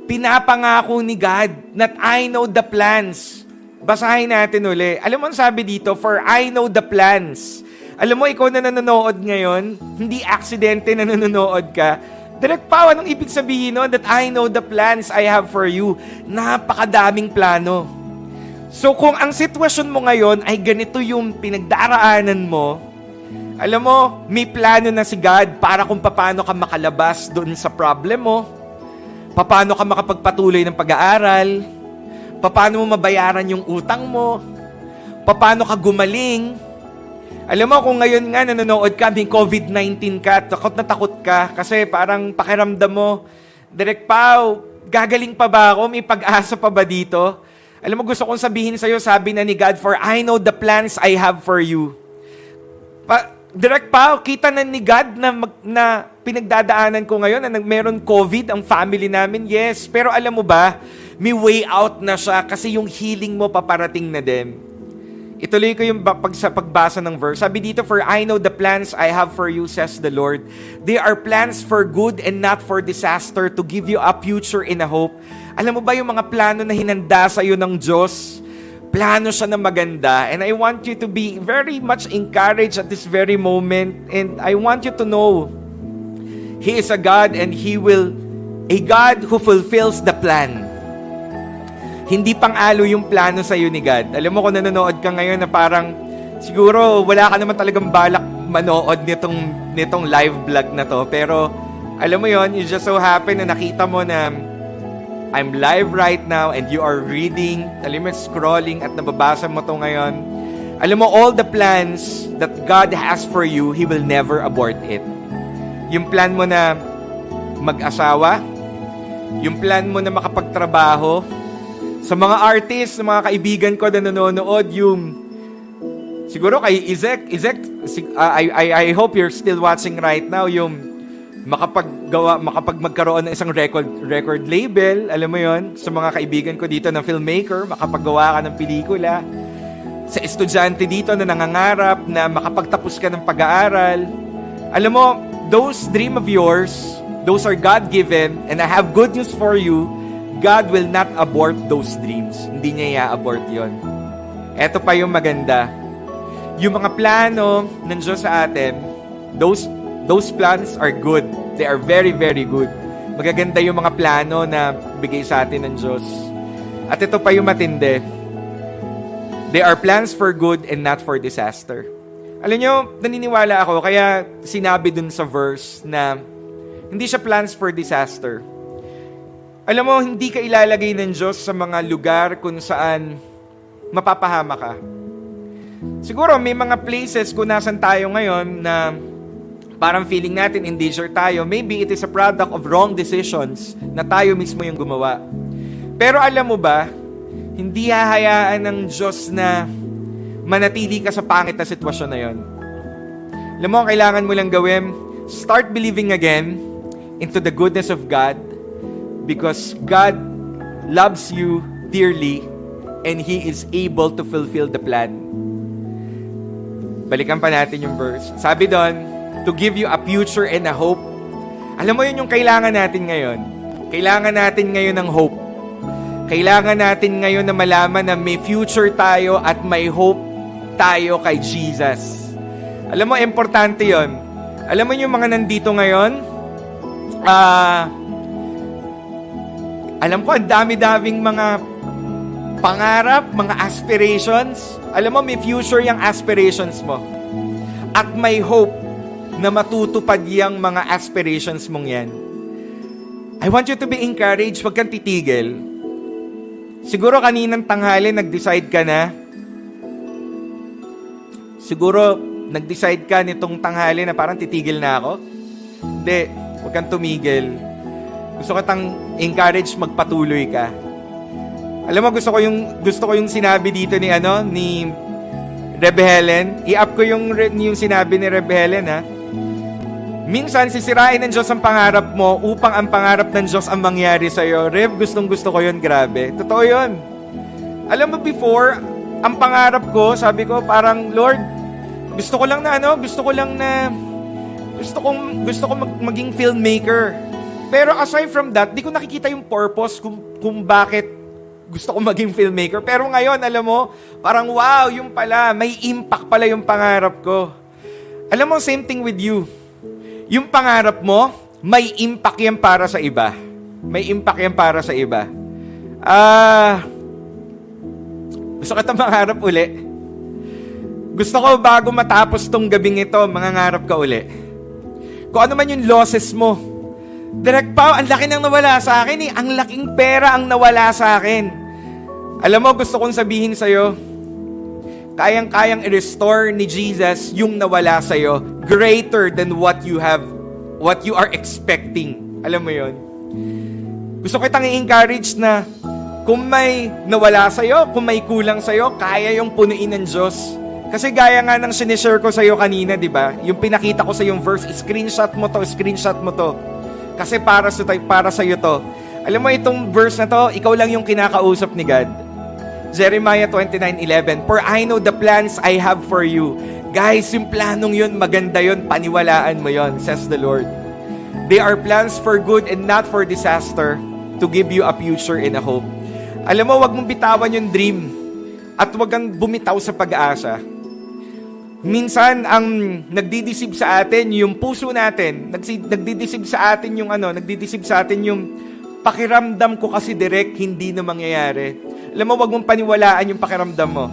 Speaker 1: pinapangako ni God that I know the plans. Basahin natin uli. Alam mo ang sabi dito, for I know the plans. Alam mo, ikaw na nanonood ngayon, hindi aksidente na nanonood ka. Direct pa, anong ibig sabihin no? That I know the plans I have for you. Napakadaming plano. So kung ang sitwasyon mo ngayon ay ganito yung pinagdaraanan mo, alam mo, may plano na si God para kung paano ka makalabas doon sa problem mo, paano ka makapagpatuloy ng pag-aaral, paano mo mabayaran yung utang mo, paano ka gumaling. Alam mo, kung ngayon nga nanonood ka, may COVID-19 ka, takot na takot ka, kasi parang pakiramdam mo, Direk Pao, gagaling pa ba ako? May pag-asa pa ba dito? Alam mo, gusto kong sabihin sa'yo, sabi na ni God, for I know the plans I have for you. Pa, Direct Pao, kita na ni God na, mag, na pinagdadaanan ko ngayon na meron COVID ang family namin. Yes, pero alam mo ba, may way out na siya kasi yung healing mo paparating na din. Ituloy ko yung pag, sa pagbasa ng verse. Sabi dito, For I know the plans I have for you, says the Lord. They are plans for good and not for disaster to give you a future and a hope. Alam mo ba yung mga plano na hinanda sa iyo ng Diyos? Plano siya na maganda. And I want you to be very much encouraged at this very moment. And I want you to know, He is a God and He will, a God who fulfills the plan. Hindi pang-alo yung plano sa iyo ni God. Alam mo kung nanonood ka ngayon na parang siguro wala ka naman talagang balak manood nitong nitong live vlog na to, pero alam mo yon, you just so happen na nakita mo na I'm live right now and you are reading, alam mo, scrolling at nababasa mo to ngayon. Alam mo, all the plans that God has for you, He will never abort it. Yung plan mo na mag-asawa, yung plan mo na makapagtrabaho, sa mga artists, sa mga kaibigan ko na nanonood, yung siguro kay Izek, Izek, uh, I, I, I hope you're still watching right now, yung makapaggawa, makapag magkaroon ng isang record, record label, alam mo yon sa mga kaibigan ko dito na filmmaker, makapaggawa ka ng pelikula, sa estudyante dito na nangangarap na makapagtapos ka ng pag-aaral. Alam mo, those dream of yours, those are God-given, and I have good news for you, God will not abort those dreams. Hindi niya i-abort yon. Ito pa yung maganda. Yung mga plano ng Diyos sa atin, those, those plans are good. They are very, very good. Magaganda yung mga plano na bigay sa atin ng Diyos. At ito pa yung matindi. They are plans for good and not for disaster. Alam nyo, naniniwala ako, kaya sinabi dun sa verse na hindi siya plans for disaster alam mo, hindi ka ilalagay ng Diyos sa mga lugar kung saan mapapahama ka. Siguro may mga places kung nasan tayo ngayon na parang feeling natin in danger tayo. Maybe it is a product of wrong decisions na tayo mismo yung gumawa. Pero alam mo ba, hindi hahayaan ng Diyos na manatili ka sa pangit na sitwasyon na yon. Alam mo, kailangan mo lang gawin, start believing again into the goodness of God because God loves you dearly and He is able to fulfill the plan. Balikan pa natin yung verse. Sabi doon, to give you a future and a hope. Alam mo yun yung kailangan natin ngayon. Kailangan natin ngayon ng hope. Kailangan natin ngayon na malaman na may future tayo at may hope tayo kay Jesus. Alam mo, importante yon. Alam mo yung mga nandito ngayon, ah, uh, alam ko, ang dami-daming mga pangarap, mga aspirations. Alam mo, may future yung aspirations mo. At may hope na matutupad yung mga aspirations mong yan. I want you to be encouraged. Huwag kang titigil. Siguro kaninang tanghali, nag-decide ka na. Siguro, nag-decide ka nitong tanghali na parang titigil na ako. Hindi, huwag kang tumigil gusto ko tang encourage magpatuloy ka. Alam mo gusto ko yung gusto ko yung sinabi dito ni ano ni Reb Helen. I-up ko yung yung sinabi ni Reb Helen ha. Minsan sisirain ng Diyos ang pangarap mo upang ang pangarap ng Diyos ang mangyari sa iyo. Reb, gustong gusto ko 'yon, grabe. Totoo 'yon. Alam mo before, ang pangarap ko, sabi ko parang Lord, gusto ko lang na ano, gusto ko lang na gusto kong gusto ko mag, maging filmmaker. Pero aside from that, di ko nakikita yung purpose kung, kung bakit gusto ko maging filmmaker. Pero ngayon, alam mo, parang wow, yung pala, may impact pala yung pangarap ko. Alam mo, same thing with you. Yung pangarap mo, may impact yan para sa iba. May impact yan para sa iba. Ah, uh, gusto kita mangarap uli. Gusto ko bago matapos tong gabing ito, mangangarap ka uli. Kung ano man yung losses mo, direct pa, ang laki nang nawala sa akin eh. Ang laking pera ang nawala sa akin. Alam mo, gusto kong sabihin sa'yo, kayang-kayang i-restore ni Jesus yung nawala sa'yo greater than what you have, what you are expecting. Alam mo yon Gusto kitang i-encourage na kung may nawala sa'yo, kung may kulang sa'yo, kaya yung punuin ng Diyos. Kasi gaya nga ng sinishare ko sa'yo kanina, di ba? Yung pinakita ko sa yung verse, screenshot mo to, screenshot mo to. Kasi para sa para sa iyo to. Alam mo itong verse na to, ikaw lang yung kinakausap ni God. Jeremiah 29:11, For I know the plans I have for you. Guys, yung planong yun, maganda yun, paniwalaan mo yun, says the Lord. They are plans for good and not for disaster, to give you a future and a hope. Alam mo, wag mong bitawan yung dream at wag kang bumitaw sa pag-asa. Minsan, ang nagdidisib sa atin, yung puso natin, nagdidisib sa atin yung ano, nagdidisib sa atin yung pakiramdam ko kasi direct, hindi na mangyayari. Alam mo, wag mong paniwalaan yung pakiramdam mo.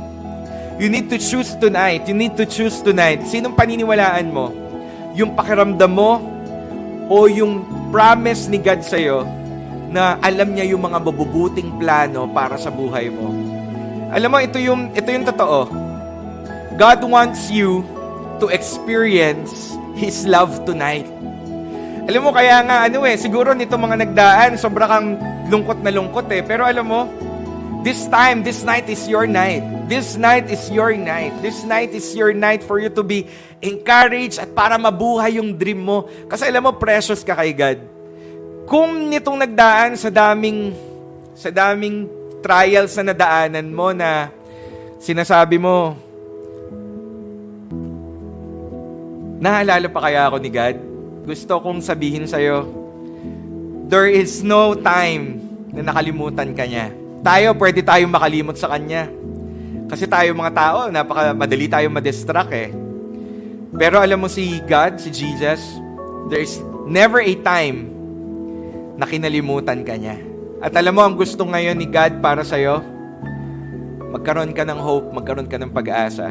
Speaker 1: You need to choose tonight. You need to choose tonight. Sinong paniniwalaan mo? Yung pakiramdam mo o yung promise ni God sa'yo na alam niya yung mga mabubuting plano para sa buhay mo. Alam mo, ito yung, ito yung totoo. God wants you to experience His love tonight. Alam mo, kaya nga, ano eh, siguro nito mga nagdaan, sobra kang lungkot na lungkot eh. Pero alam mo, This time, this night is your night. This night is your night. This night is your night for you to be encouraged at para mabuhay yung dream mo. Kasi alam mo, precious ka kay God. Kung nitong nagdaan sa daming sa daming trials na nadaanan mo na sinasabi mo, naalala pa kaya ako ni God? Gusto kong sabihin sa'yo, there is no time na nakalimutan ka niya. Tayo, pwede tayong makalimot sa Kanya. Kasi tayo mga tao, napaka madali tayong madistract eh. Pero alam mo si God, si Jesus, there is never a time na kinalimutan ka niya. At alam mo, ang gusto ngayon ni God para sa'yo, magkaroon ka ng hope, magkaroon ka ng pag-asa.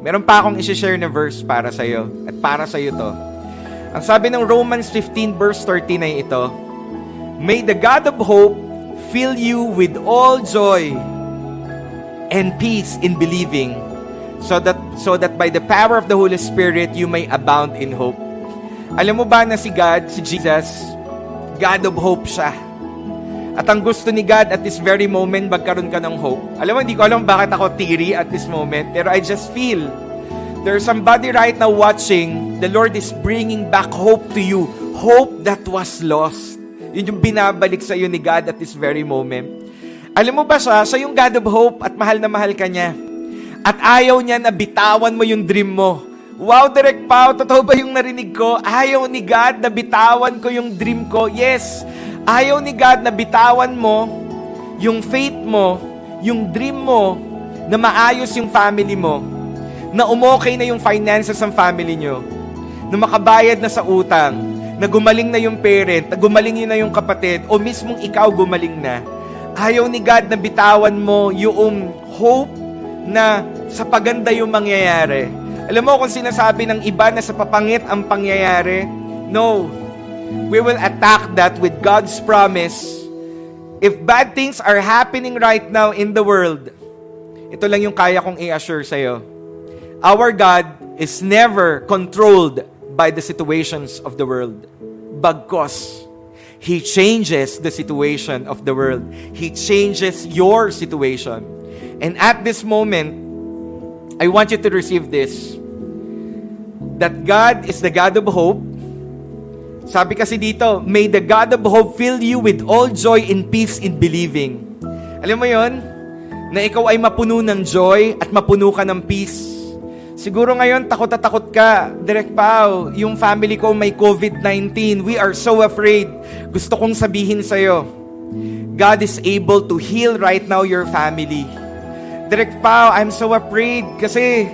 Speaker 1: Meron pa akong isi-share na verse para sa'yo. At para sa'yo to. Ang sabi ng Romans 15 verse 13 ay ito, May the God of hope fill you with all joy and peace in believing so that so that by the power of the Holy Spirit you may abound in hope. Alam mo ba na si God, si Jesus, God of hope siya. At ang gusto ni God at this very moment, magkaroon ka ng hope. Alam mo, hindi ko alam bakit ako teary at this moment, pero I just feel there's somebody right now watching, the Lord is bringing back hope to you. Hope that was lost. Yun yung binabalik sa iyo ni God at this very moment. Alam mo ba siya, siya yung God of hope at mahal na mahal ka niya. At ayaw niya na bitawan mo yung dream mo. Wow, Direct Pao, totoo ba yung narinig ko? Ayaw ni God na bitawan ko yung dream ko. Yes, ayaw ni God na bitawan mo yung faith mo, yung dream mo, na maayos yung family mo, na umokay na yung finances ng family nyo, na makabayad na sa utang, na gumaling na yung parent, na gumaling na yung kapatid, o mismong ikaw gumaling na, ayaw ni God na bitawan mo yung hope na sa paganda yung mangyayari. Alam mo kung sinasabi ng iba na sa papangit ang pangyayari, no. We will attack that with God's promise. If bad things are happening right now in the world, ito lang yung kaya kong i-assure sa'yo. Our God is never controlled by the situations of the world. Bagkos, He changes the situation of the world. He changes your situation. And at this moment, I want you to receive this. That God is the God of hope. Sabi kasi dito, May the God of hope fill you with all joy and peace in believing. Alam mo yon Na ikaw ay mapuno ng joy at mapuno ka ng peace Siguro ngayon, takot na takot ka. Direct Pao, yung family ko may COVID-19. We are so afraid. Gusto kong sabihin sa'yo, God is able to heal right now your family. Direct Pao, I'm so afraid kasi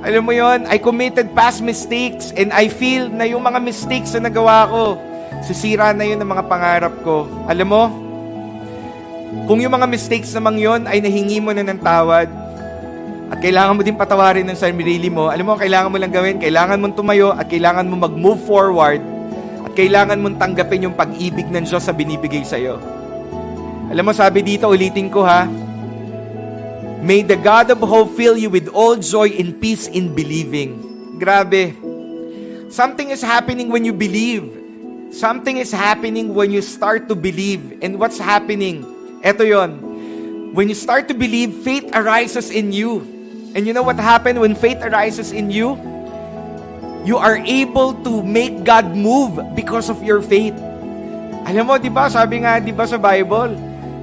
Speaker 1: alam mo yon, I committed past mistakes and I feel na yung mga mistakes na nagawa ko, sisira na yun ng mga pangarap ko. Alam mo, kung yung mga mistakes namang yon ay nahingi mo na ng tawad, at kailangan mo din patawarin ng sarili mo, alam mo, kailangan mo lang gawin, kailangan mong tumayo at kailangan mo mag-move forward at kailangan mong tanggapin yung pag-ibig ng Diyos sa binibigay sa'yo. Alam mo, sabi dito, ulitin ko ha, May the God of hope fill you with all joy and peace in believing. Grabe. Something is happening when you believe. Something is happening when you start to believe. And what's happening? Ito yon. When you start to believe, faith arises in you. And you know what happened when faith arises in you? You are able to make God move because of your faith. Alam mo, di ba, sabi nga, di ba sa Bible,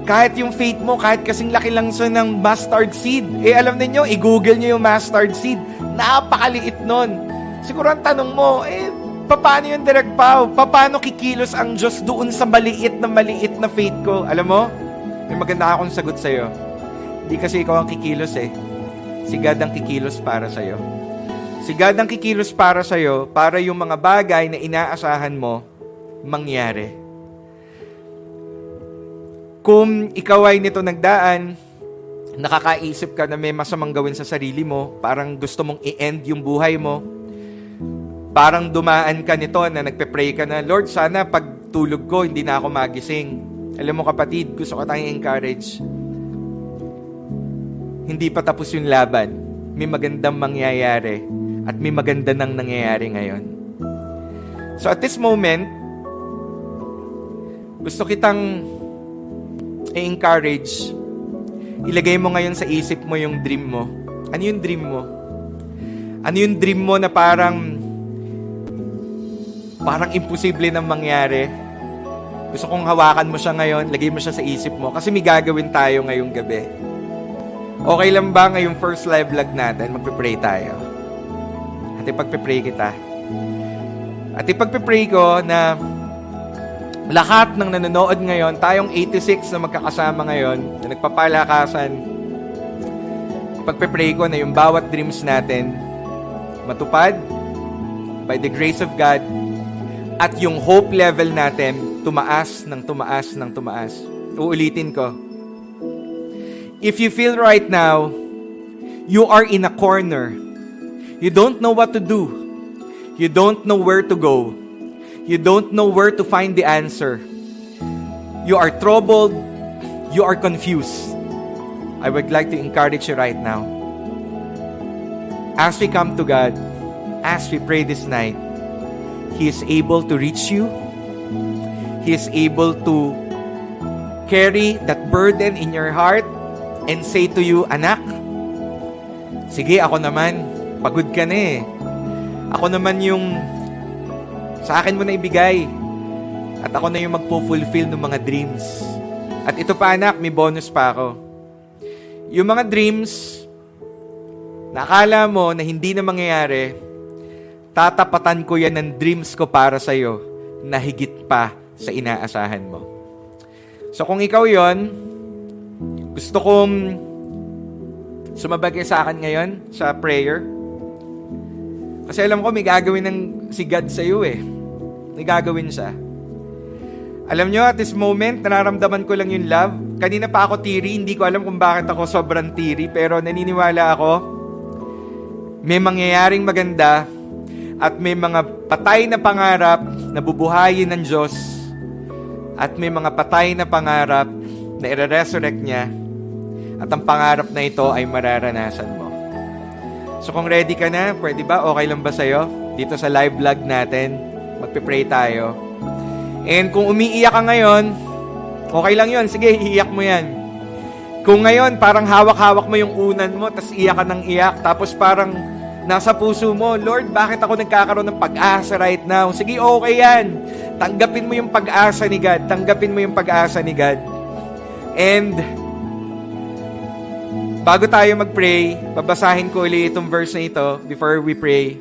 Speaker 1: kahit yung faith mo, kahit kasing laki lang sa ng mustard seed. Eh alam niyo, i-google niyo yung mustard seed. Napakaliit nun. Siguro ang tanong mo, eh, paano yung direct pao? Paano kikilos ang Diyos doon sa maliit na maliit na faith ko? Alam mo, may maganda akong sagot sa'yo. Hindi kasi ikaw ang kikilos eh. Si God ang kikilos para sa'yo. Si God ang kikilos para sa'yo para yung mga bagay na inaasahan mo mangyari. Kung ikaw ay nito nagdaan, nakakaisip ka na may masamang gawin sa sarili mo, parang gusto mong i-end yung buhay mo, parang dumaan ka nito na nagpe-pray ka na, Lord, sana pag tulog ko, hindi na ako magising. Alam mo kapatid, gusto ko tayong encourage. Hindi pa tapos yung laban. May magandang mangyayari at may maganda nang nangyayari ngayon. So at this moment, gusto kitang i-encourage, ilagay mo ngayon sa isip mo yung dream mo. Ano yung dream mo? Ano yung dream mo na parang parang imposible nang mangyari? Gusto kong hawakan mo siya ngayon, lagay mo siya sa isip mo kasi may gagawin tayo ngayong gabi. Okay lang ba ngayong first live vlog natin, magpe-pray tayo? At ipagpe-pray kita. At ipagpe-pray ko na lahat ng nanonood ngayon, tayong 86 na magkakasama ngayon, na nagpapalakasan, pagpe-pray ko na yung bawat dreams natin matupad by the grace of God at yung hope level natin tumaas ng tumaas ng tumaas. Uulitin ko. If you feel right now, you are in a corner. You don't know what to do. You don't know where to go You don't know where to find the answer. You are troubled. You are confused. I would like to encourage you right now. As we come to God, as we pray this night, He is able to reach you. He is able to carry that burden in your heart and say to you, Anak, sige ako naman, pagod ka na eh. Ako naman yung sa akin mo na ibigay. At ako na yung magpo-fulfill ng mga dreams. At ito pa anak, may bonus pa ako. Yung mga dreams, nakala mo na hindi na mangyayari, tatapatan ko yan ng dreams ko para sa'yo na higit pa sa inaasahan mo. So kung ikaw yon, gusto kong sumabagay sa akin ngayon sa prayer. Kasi alam ko may gagawin ng si God sa iyo eh may gagawin siya. Alam nyo, at this moment, nararamdaman ko lang yung love. Kanina pa ako tiri, hindi ko alam kung bakit ako sobrang tiri, pero naniniwala ako, may mangyayaring maganda at may mga patay na pangarap na bubuhayin ng Diyos at may mga patay na pangarap na i-resurrect niya at ang pangarap na ito ay mararanasan mo. So kung ready ka na, pwede ba? Okay lang ba sa'yo? Dito sa live vlog natin, Magpe-pray tayo. And kung umiiyak ka ngayon, okay lang yon Sige, iiyak mo yan. Kung ngayon, parang hawak-hawak mo yung unan mo, tapos iyak ka ng iyak, tapos parang nasa puso mo, Lord, bakit ako nagkakaroon ng pag-asa right now? Sige, okay yan. Tanggapin mo yung pag-asa ni God. Tanggapin mo yung pag-asa ni God. And, bago tayo mag-pray, babasahin ko ulit itong verse na ito before we pray.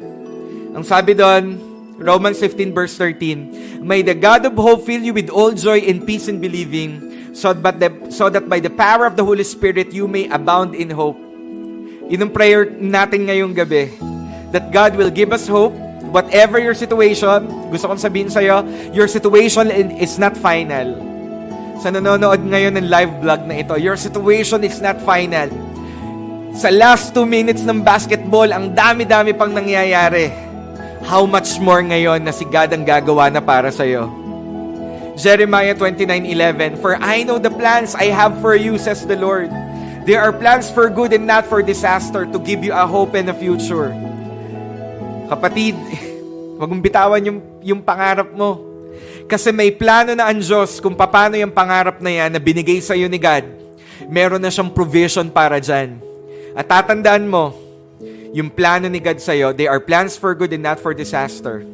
Speaker 1: Ang sabi doon, Romans 15 verse 13, May the God of hope fill you with all joy and peace in believing, so that, the, so that by the power of the Holy Spirit, you may abound in hope. Yun ang prayer natin ngayong gabi. That God will give us hope, whatever your situation, gusto kong sabihin sa'yo, your situation is not final. Sa nanonood ngayon ng live vlog na ito, your situation is not final. Sa last two minutes ng basketball, ang dami-dami pang nangyayari. How much more ngayon na si God ang gagawa na para sa'yo? Jeremiah 29:11 For I know the plans I have for you says the Lord They are plans for good and not for disaster to give you a hope and a future Kapatid wag mong bitawan yung, yung pangarap mo kasi may plano na ang Diyos kung paano yung pangarap na yan na binigay sa iyo ni God. Meron na siyang provision para dyan. At tatandaan mo, yung plano ni God sa iyo, they are plans for good and not for disaster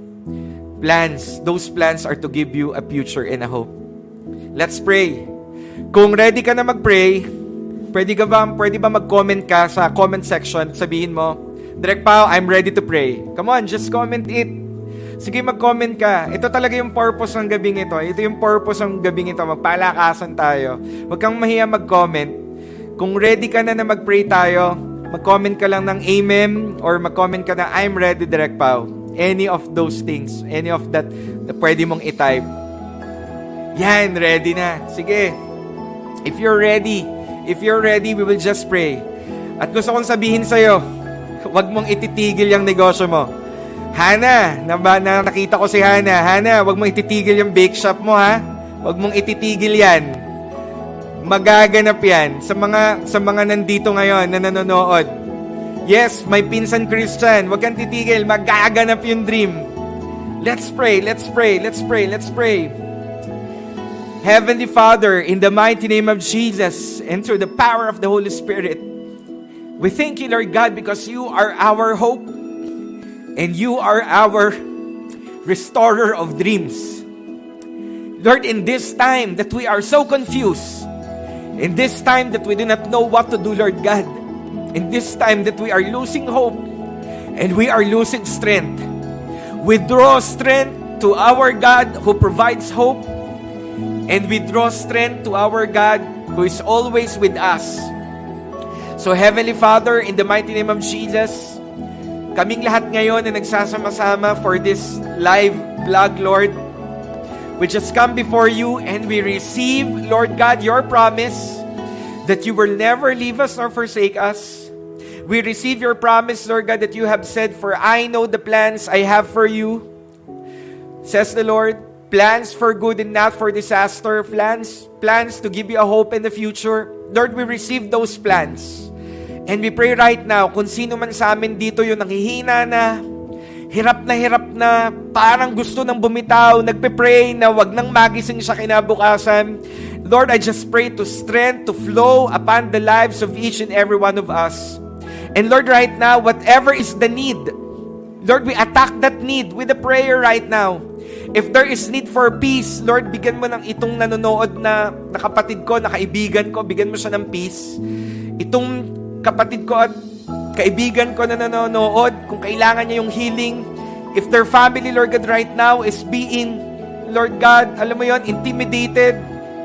Speaker 1: plans. Those plans are to give you a future and a hope. Let's pray. Kung ready ka na mag-pray, pwede, ka ba, pwede ba mag-comment ka sa comment section? Sabihin mo, Direk Pao, I'm ready to pray. Come on, just comment it. Sige, mag-comment ka. Ito talaga yung purpose ng gabing ito. Ito yung purpose ng gabing ito. Magpalakasan tayo. Huwag kang mahiya mag-comment. Kung ready ka na na mag-pray tayo, mag-comment ka lang ng Amen or mag-comment ka na I'm ready, Direk Pao. Any of those things, any of that na pwede mong i-type. Yan, ready na. Sige. If you're ready, if you're ready, we will just pray. At gusto kong sabihin sa'yo, huwag mong ititigil yung negosyo mo. Hana, na, na nakita ko si Hana. Hana, huwag mong ititigil yung bake shop mo, ha? Huwag mong ititigil yan. Magaganap yan sa mga sa mga nandito ngayon na nanonood Yes, may pinsan Christian. Huwag kang titigil. Magaganap yung dream. Let's pray, let's pray, let's pray, let's pray. Heavenly Father, in the mighty name of Jesus and through the power of the Holy Spirit, we thank you, Lord God, because you are our hope and you are our restorer of dreams. Lord, in this time that we are so confused, in this time that we do not know what to do, Lord God, in this time that we are losing hope and we are losing strength. We draw strength to our God who provides hope and we draw strength to our God who is always with us. So Heavenly Father, in the mighty name of Jesus, kaming lahat ngayon na nagsasama-sama for this live vlog, Lord, we just come before you and we receive, Lord God, your promise that you will never leave us nor forsake us We receive your promise, Lord God, that you have said, For I know the plans I have for you, says the Lord. Plans for good and not for disaster. Plans, plans to give you a hope in the future. Lord, we receive those plans. And we pray right now, kung sino man sa amin dito yung nanghihina na, hirap na hirap na, parang gusto nang bumitaw, nagpe-pray na wag nang magising siya kinabukasan. Lord, I just pray to strength to flow upon the lives of each and every one of us. And Lord, right now, whatever is the need, Lord, we attack that need with a prayer right now. If there is need for peace, Lord, bigyan mo ng itong nanonood na, na kapatid ko, na kaibigan ko, bigyan mo siya ng peace. Itong kapatid ko at kaibigan ko na nanonood, kung kailangan niya yung healing, if their family, Lord God, right now is being, Lord God, alam mo yon intimidated,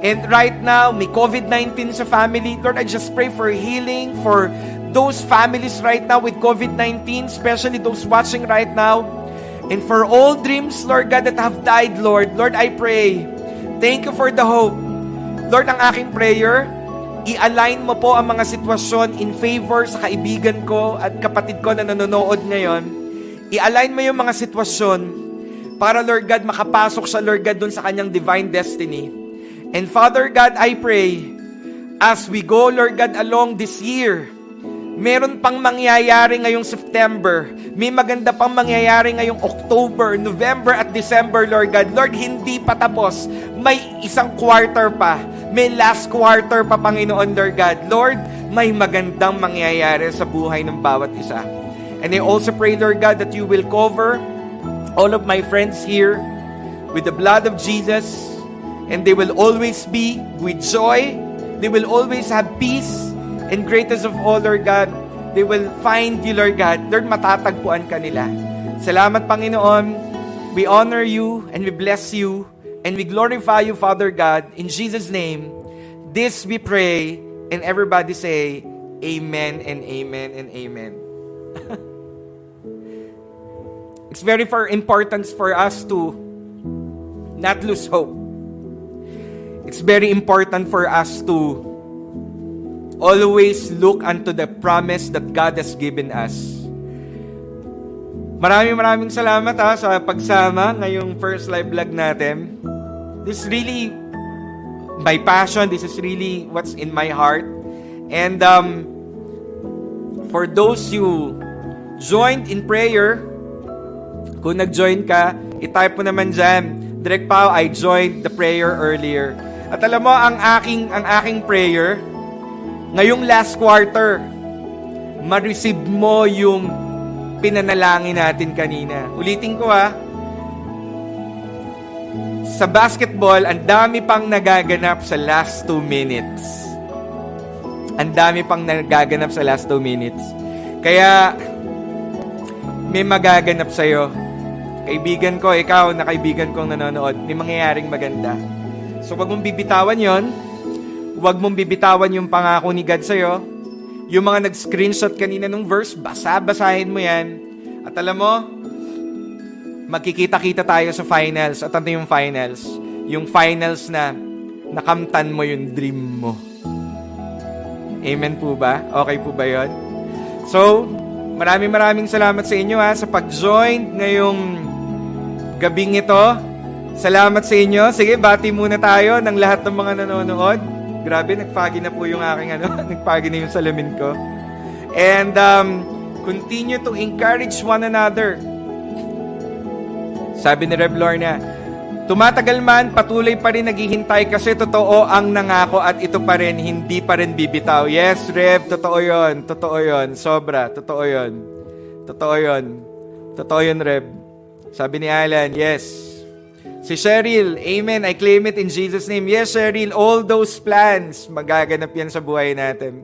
Speaker 1: and right now, may COVID-19 sa family, Lord, I just pray for healing, for those families right now with COVID-19, especially those watching right now. And for all dreams, Lord God, that have died, Lord, Lord, I pray, thank you for the hope. Lord, ang aking prayer, i-align mo po ang mga sitwasyon in favor sa kaibigan ko at kapatid ko na nanonood ngayon. I-align mo yung mga sitwasyon para, Lord God, makapasok sa Lord God, dun sa kanyang divine destiny. And Father God, I pray, as we go, Lord God, along this year, Meron pang mangyayari ngayong September. May maganda pang mangyayari ngayong October, November at December, Lord God. Lord, hindi pa tapos. May isang quarter pa. May last quarter pa, Panginoon, Lord God. Lord, may magandang mangyayari sa buhay ng bawat isa. And I also pray, Lord God, that you will cover all of my friends here with the blood of Jesus. And they will always be with joy. They will always have peace And greatest of all, Lord God, they will find you, Lord God. Lord, matatagpuan ka nila. Salamat, Panginoon. We honor you and we bless you and we glorify you, Father God. In Jesus' name, this we pray, and everybody say, Amen and Amen and Amen. it's very for important for us to not lose hope. It's very important for us to always look unto the promise that God has given us. Maraming maraming salamat ha sa pagsama ngayong first live vlog natin. This is really my passion. This is really what's in my heart. And um, for those you joined in prayer, kung nag-join ka, itype mo naman dyan, Direct Pao, I joined the prayer earlier. At alam mo, ang aking, ang aking prayer, ngayong last quarter, ma-receive mo yung pinanalangin natin kanina. Ulitin ko ha, sa basketball, ang dami pang nagaganap sa last two minutes. Ang dami pang nagaganap sa last two minutes. Kaya, may magaganap sa'yo. Kaibigan ko, ikaw na kaibigan kong nanonood, may mangyayaring maganda. So, wag mong bibitawan yon Huwag mong bibitawan yung pangako ni God sa'yo. Yung mga nag-screenshot kanina ng verse, basa-basahin mo yan. At alam mo, magkikita-kita tayo sa finals. At ano yung finals? Yung finals na nakamtan mo yung dream mo. Amen po ba? Okay po ba yon? So, maraming maraming salamat sa inyo ha, sa pag-join ngayong gabing ito. Salamat sa inyo. Sige, bati muna tayo ng lahat ng mga nanonood. Grabe, nagpagi na po yung aking ano, nagpagi na yung salamin ko. And um, continue to encourage one another. Sabi ni Rev Lorna, Tumatagal man, patuloy pa rin naghihintay kasi totoo ang nangako at ito pa rin, hindi pa rin bibitaw. Yes, Rev, totoo yon, totoo yon, sobra, totoo yon, totoo yon, totoo yon, Rev. Sabi ni Alan, yes, Si Cheryl, Amen, I claim it in Jesus' name. Yes, Cheryl, all those plans, magaganap yan sa buhay natin.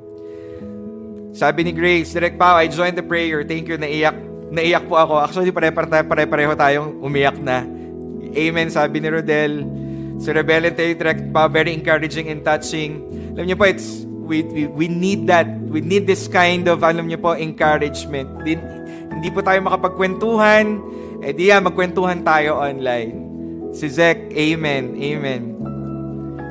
Speaker 1: Sabi ni Grace, Direct Pao, I joined the prayer. Thank you, naiyak. Naiyak po ako. Actually, pare-pareho tayong umiyak na. Amen, sabi ni Rodel. Si Rebel and Direct Pao, very encouraging and touching. Alam niyo po, it's, we, we, we need that. We need this kind of, alam niyo po, encouragement. Din, hindi po tayo makapagkwentuhan. Eh di yan, magkwentuhan tayo online. Si Zek, amen, amen.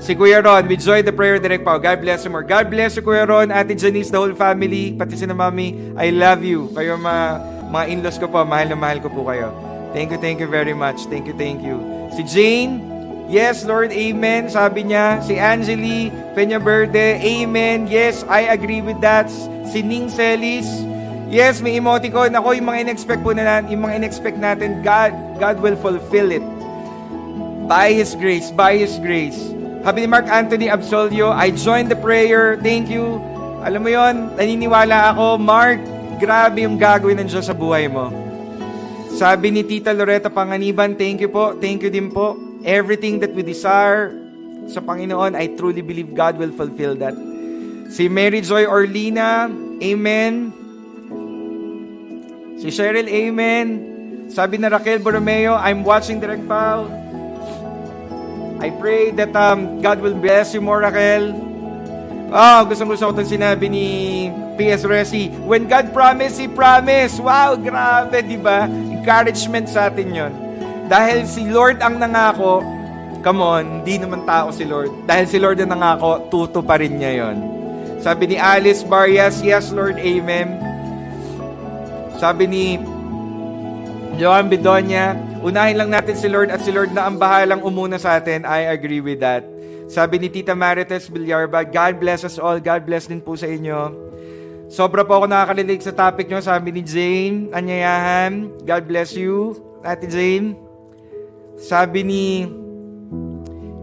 Speaker 1: Si Kuya Ron, we join the prayer direct pa. God bless you more. God bless you, Kuya Ron, Ate Janice, the whole family, pati si na mami. I love you. Kayo mga, mga in-laws ko po, mahal na mahal ko po kayo. Thank you, thank you very much. Thank you, thank you. Si Jane, yes, Lord, amen. Sabi niya, si Angeli Peña Verde, amen. Yes, I agree with that. Si Ning Celis, yes, may emoticon. Ako, yung mga in-expect po na natin, yung mga in-expect natin, God, God will fulfill it. By His grace, by His grace. Habi ni Mark Anthony Absolio, I joined the prayer. Thank you. Alam mo yon, naniniwala ako, Mark, grabe yung gagawin ng Diyos sa buhay mo. Sabi ni Tita Loretta Panganiban, thank you po, thank you din po. Everything that we desire sa Panginoon, I truly believe God will fulfill that. Si Mary Joy Orlina, Amen. Si Cheryl, Amen. Sabi na Raquel Borromeo, I'm watching Direct Pal. I pray that um, God will bless you more, Raquel. Oh, gusto gusto ko itong sinabi ni P.S. Resi. When God promised, He promised. Wow, grabe, di ba? Encouragement sa atin yon. Dahil si Lord ang nangako, come on, hindi naman tao si Lord. Dahil si Lord ang nangako, tuto pa rin niya yon. Sabi ni Alice Barrias, yes Lord, amen. Sabi ni Joan Bedonia, Unahin lang natin si Lord at si Lord na ang bahalang umuna sa atin. I agree with that. Sabi ni Tita Marites Villarba, God bless us all. God bless din po sa inyo. Sobra po ako nakakalilig sa topic nyo. Sabi ni Jane, anyayahan. God bless you, Ate Jane. Sabi ni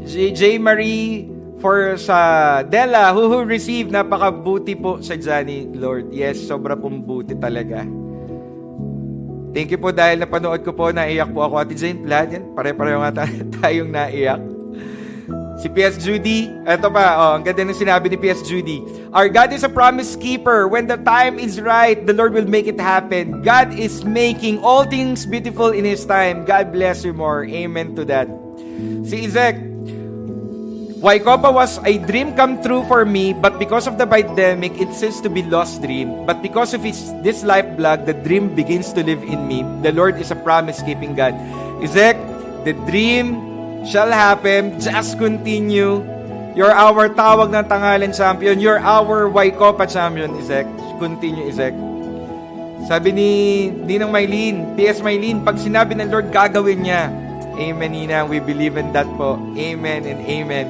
Speaker 1: J. Marie for sa Della, who, who received, napakabuti po sa Johnny, Lord. Yes, sobra pong buti talaga. Thank you po dahil napanood ko po, naiyak po ako. Ate Jane Platt, yan, pare-pareho nga tayong naiyak. Si P.S. Judy, eto pa, oh, ang ganda ng sinabi ni P.S. Judy. Our God is a promise keeper. When the time is right, the Lord will make it happen. God is making all things beautiful in His time. God bless you more. Amen to that. Si Isaac, Waikopa was a dream come true for me, but because of the pandemic, it seems to be lost dream. But because of his, this life blog, the dream begins to live in me. The Lord is a promise-keeping God. Isaac, the dream shall happen. Just continue. You're our tawag ng tangalan champion. You're our Waikopa champion, Isaac. Continue, Isaac. Sabi ni Ninang Maylin, PS Maylin, pag sinabi ng Lord, gagawin niya. Amen, Nina. We believe in that po. Amen and amen.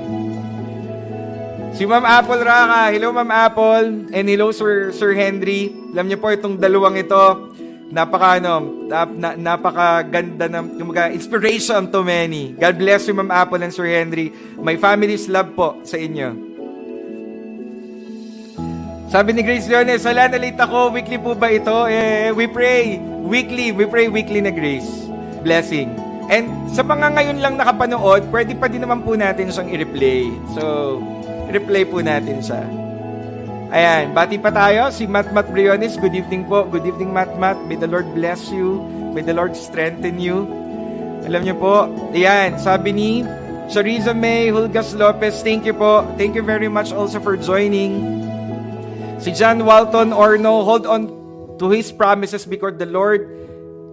Speaker 1: Si Ma'am Apple Raka. Hello, Ma'am Apple. And hello, Sir, Sir Henry. Alam niyo po, itong dalawang ito, napaka, ano, nap, na, napakaganda ng, kumaga, inspiration to many. God bless you, Ma'am Apple and Sir Henry. My family's love po sa inyo. Sabi ni Grace Leones, wala na late ako. Weekly po ba ito? Eh, we pray. Weekly. We pray weekly na grace. Blessing. And sa mga ngayon lang nakapanood, pwede pa din naman po natin siyang i-replay. So, i-replay po natin siya. Ayan, bati pa tayo. Si Matt Matt Briones, good evening po. Good evening, Matt Matt. May the Lord bless you. May the Lord strengthen you. Alam niyo po, ayan, sabi ni Chariza May Hulgas Lopez, thank you po. Thank you very much also for joining. Si John Walton Orno, hold on to His promises because the Lord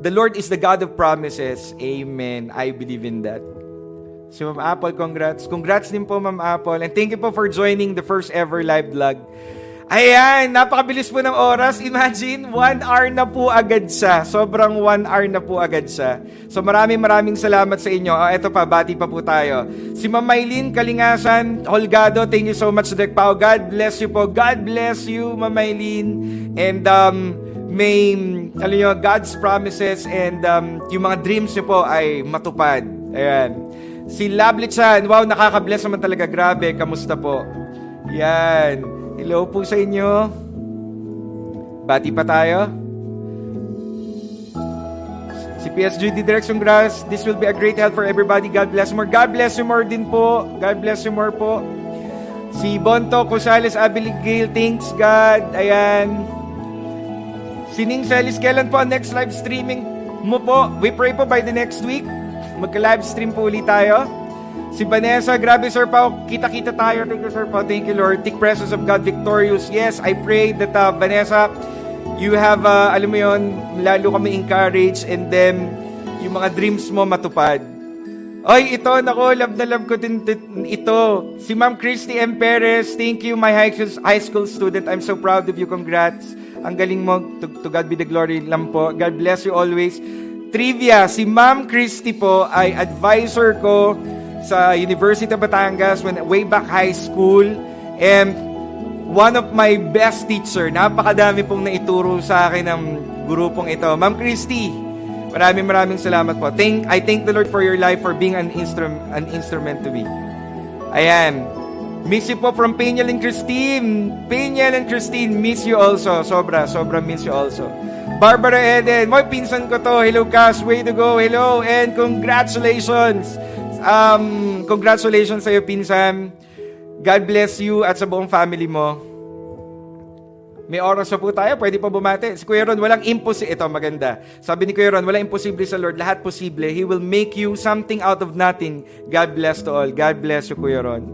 Speaker 1: The Lord is the God of promises. Amen. I believe in that. Si Ma'am Apple, congrats. Congrats din po, Ma'am Apple. And thank you po for joining the first ever live vlog. Ayan, napakabilis po ng oras. Imagine, one hour na po agad siya. Sobrang one hour na po agad siya. So maraming maraming salamat sa inyo. Oh, eto pa, bati pa po tayo. Si Ma'am Kalingasan, Holgado, thank you so much, Direk Pao. God bless you po. God bless you, Ma'am. And um, may, alam nyo, God's promises and um, yung mga dreams nyo po ay matupad. Ayan. Si Lovely Chan, wow, nakaka-bless naman talaga. Grabe, kamusta po? Yan. Hello po sa inyo. Bati pa tayo. Si PS Judy Direction Grass, this will be a great help for everybody. God bless more. God bless you more din po. God bless you more po. Si Bonto Cosales Abigail, thanks God. Ayan. Sining Celis, kailan po ang next live streaming mo po? We pray po by the next week. Magka-live stream po ulit tayo. Si Vanessa, grabe Sir Pao, kita-kita tayo. Thank you Sir Pao, thank you Lord. Take presence of God victorious. Yes, I pray that uh, Vanessa, you have, uh, alam mo yon lalo kami encourage and then yung mga dreams mo matupad. Oy, ito, nako, love na love ko din ito. Si Ma'am Christy M. Perez, thank you, my high school student. I'm so proud of you. Congrats. Ang galing mo. To, to God be the glory lang po. God bless you always. Trivia, si Ma'am Christy po ay advisor ko sa University of Batangas when way back high school. And one of my best teacher. Napakadami pong naituro sa akin ng grupong ito. Ma'am Christy, maraming maraming salamat po. Thank, I thank the Lord for your life for being an, instrum, an instrument to me. Ayan. Miss you po from Peniel and Christine. Peniel and Christine, miss you also. Sobra, sobra miss you also. Barbara Eden, moy pinsan ko to. Hello, Cass. Way to go. Hello, and congratulations. Um, congratulations sa iyo, pinsan. God bless you at sa buong family mo. May oras pa po tayo, pwede pa bumate. Si Kuya Ron, walang imposible. Ito, maganda. Sabi ni Kuya Ron, walang imposible sa Lord. Lahat posible. He will make you something out of nothing. God bless to all. God bless you, Kuya Ron.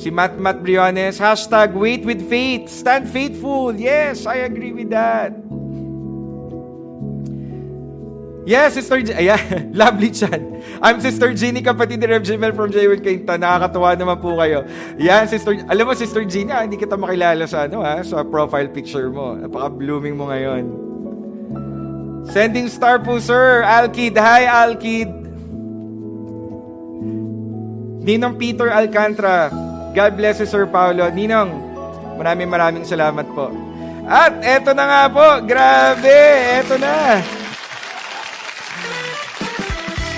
Speaker 1: Si Matt Matt Briones, hashtag wait with faith, stand faithful. Yes, I agree with that. Yes, Sister G- Ayan, lovely chan. I'm Sister Jeannie, kapatid ni Rev Jimel from J1 Quinta. Nakakatuwa naman po kayo. Yan, Sister, alam mo, Sister Jeannie, ah, hindi kita makilala sa, ano, ha, sa profile picture mo. Napaka-blooming mo ngayon. Sending star po, Sir. Alkid. Hi, Alkid. Ninong Peter Alcantara. God bless you, Sir Paulo. Ninong, maraming maraming salamat po. At eto na nga po, grabe, eto na.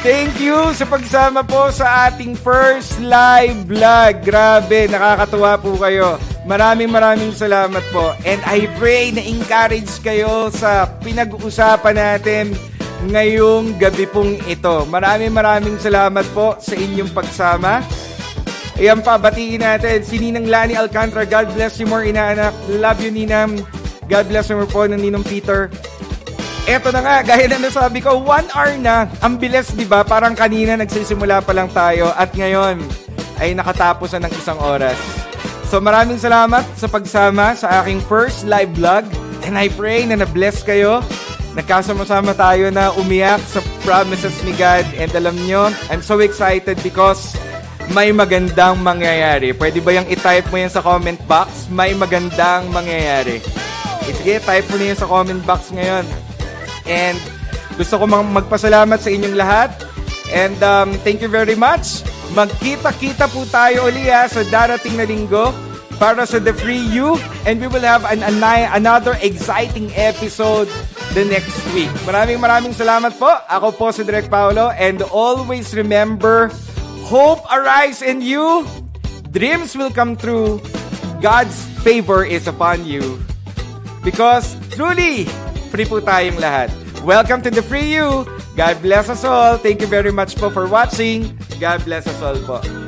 Speaker 1: Thank you sa pagsama po sa ating first live vlog. Grabe, nakakatuwa po kayo. Maraming maraming salamat po. And I pray na encourage kayo sa pinag-uusapan natin ngayong gabi pong ito. Maraming maraming salamat po sa inyong pagsama. Ayan pa, batiin natin. Si Ninang Lani Alcantara, God bless you more, inaanak. Love you, Ninang. God bless you more po ng Ninong Peter. Eto na nga, gaya na nasabi ko, one hour na. Ang bilis, di ba? Parang kanina nagsisimula pa lang tayo. At ngayon, ay nakatapos na ng isang oras. So maraming salamat sa pagsama sa aking first live vlog and I pray na na-bless kayo. Nagkasama-sama tayo na umiyak sa promises ni God and alam nyo, I'm so excited because may magandang mangyayari. Pwede ba yung i-type mo yan sa comment box? May magandang mangyayari. Eh, sige, type mo na yan sa comment box ngayon. And gusto ko magpasalamat sa inyong lahat. And um, thank you very much. Magkita-kita po tayo uli ha, sa darating na linggo para sa The Free You and we will have an, an, another exciting episode the next week. Maraming maraming salamat po. Ako po si Direk Paolo and always remember, hope arise in you, dreams will come true, God's favor is upon you. Because truly, free po tayong lahat. Welcome to The Free You. God bless us all. Thank you very much po for watching. God bless us all po.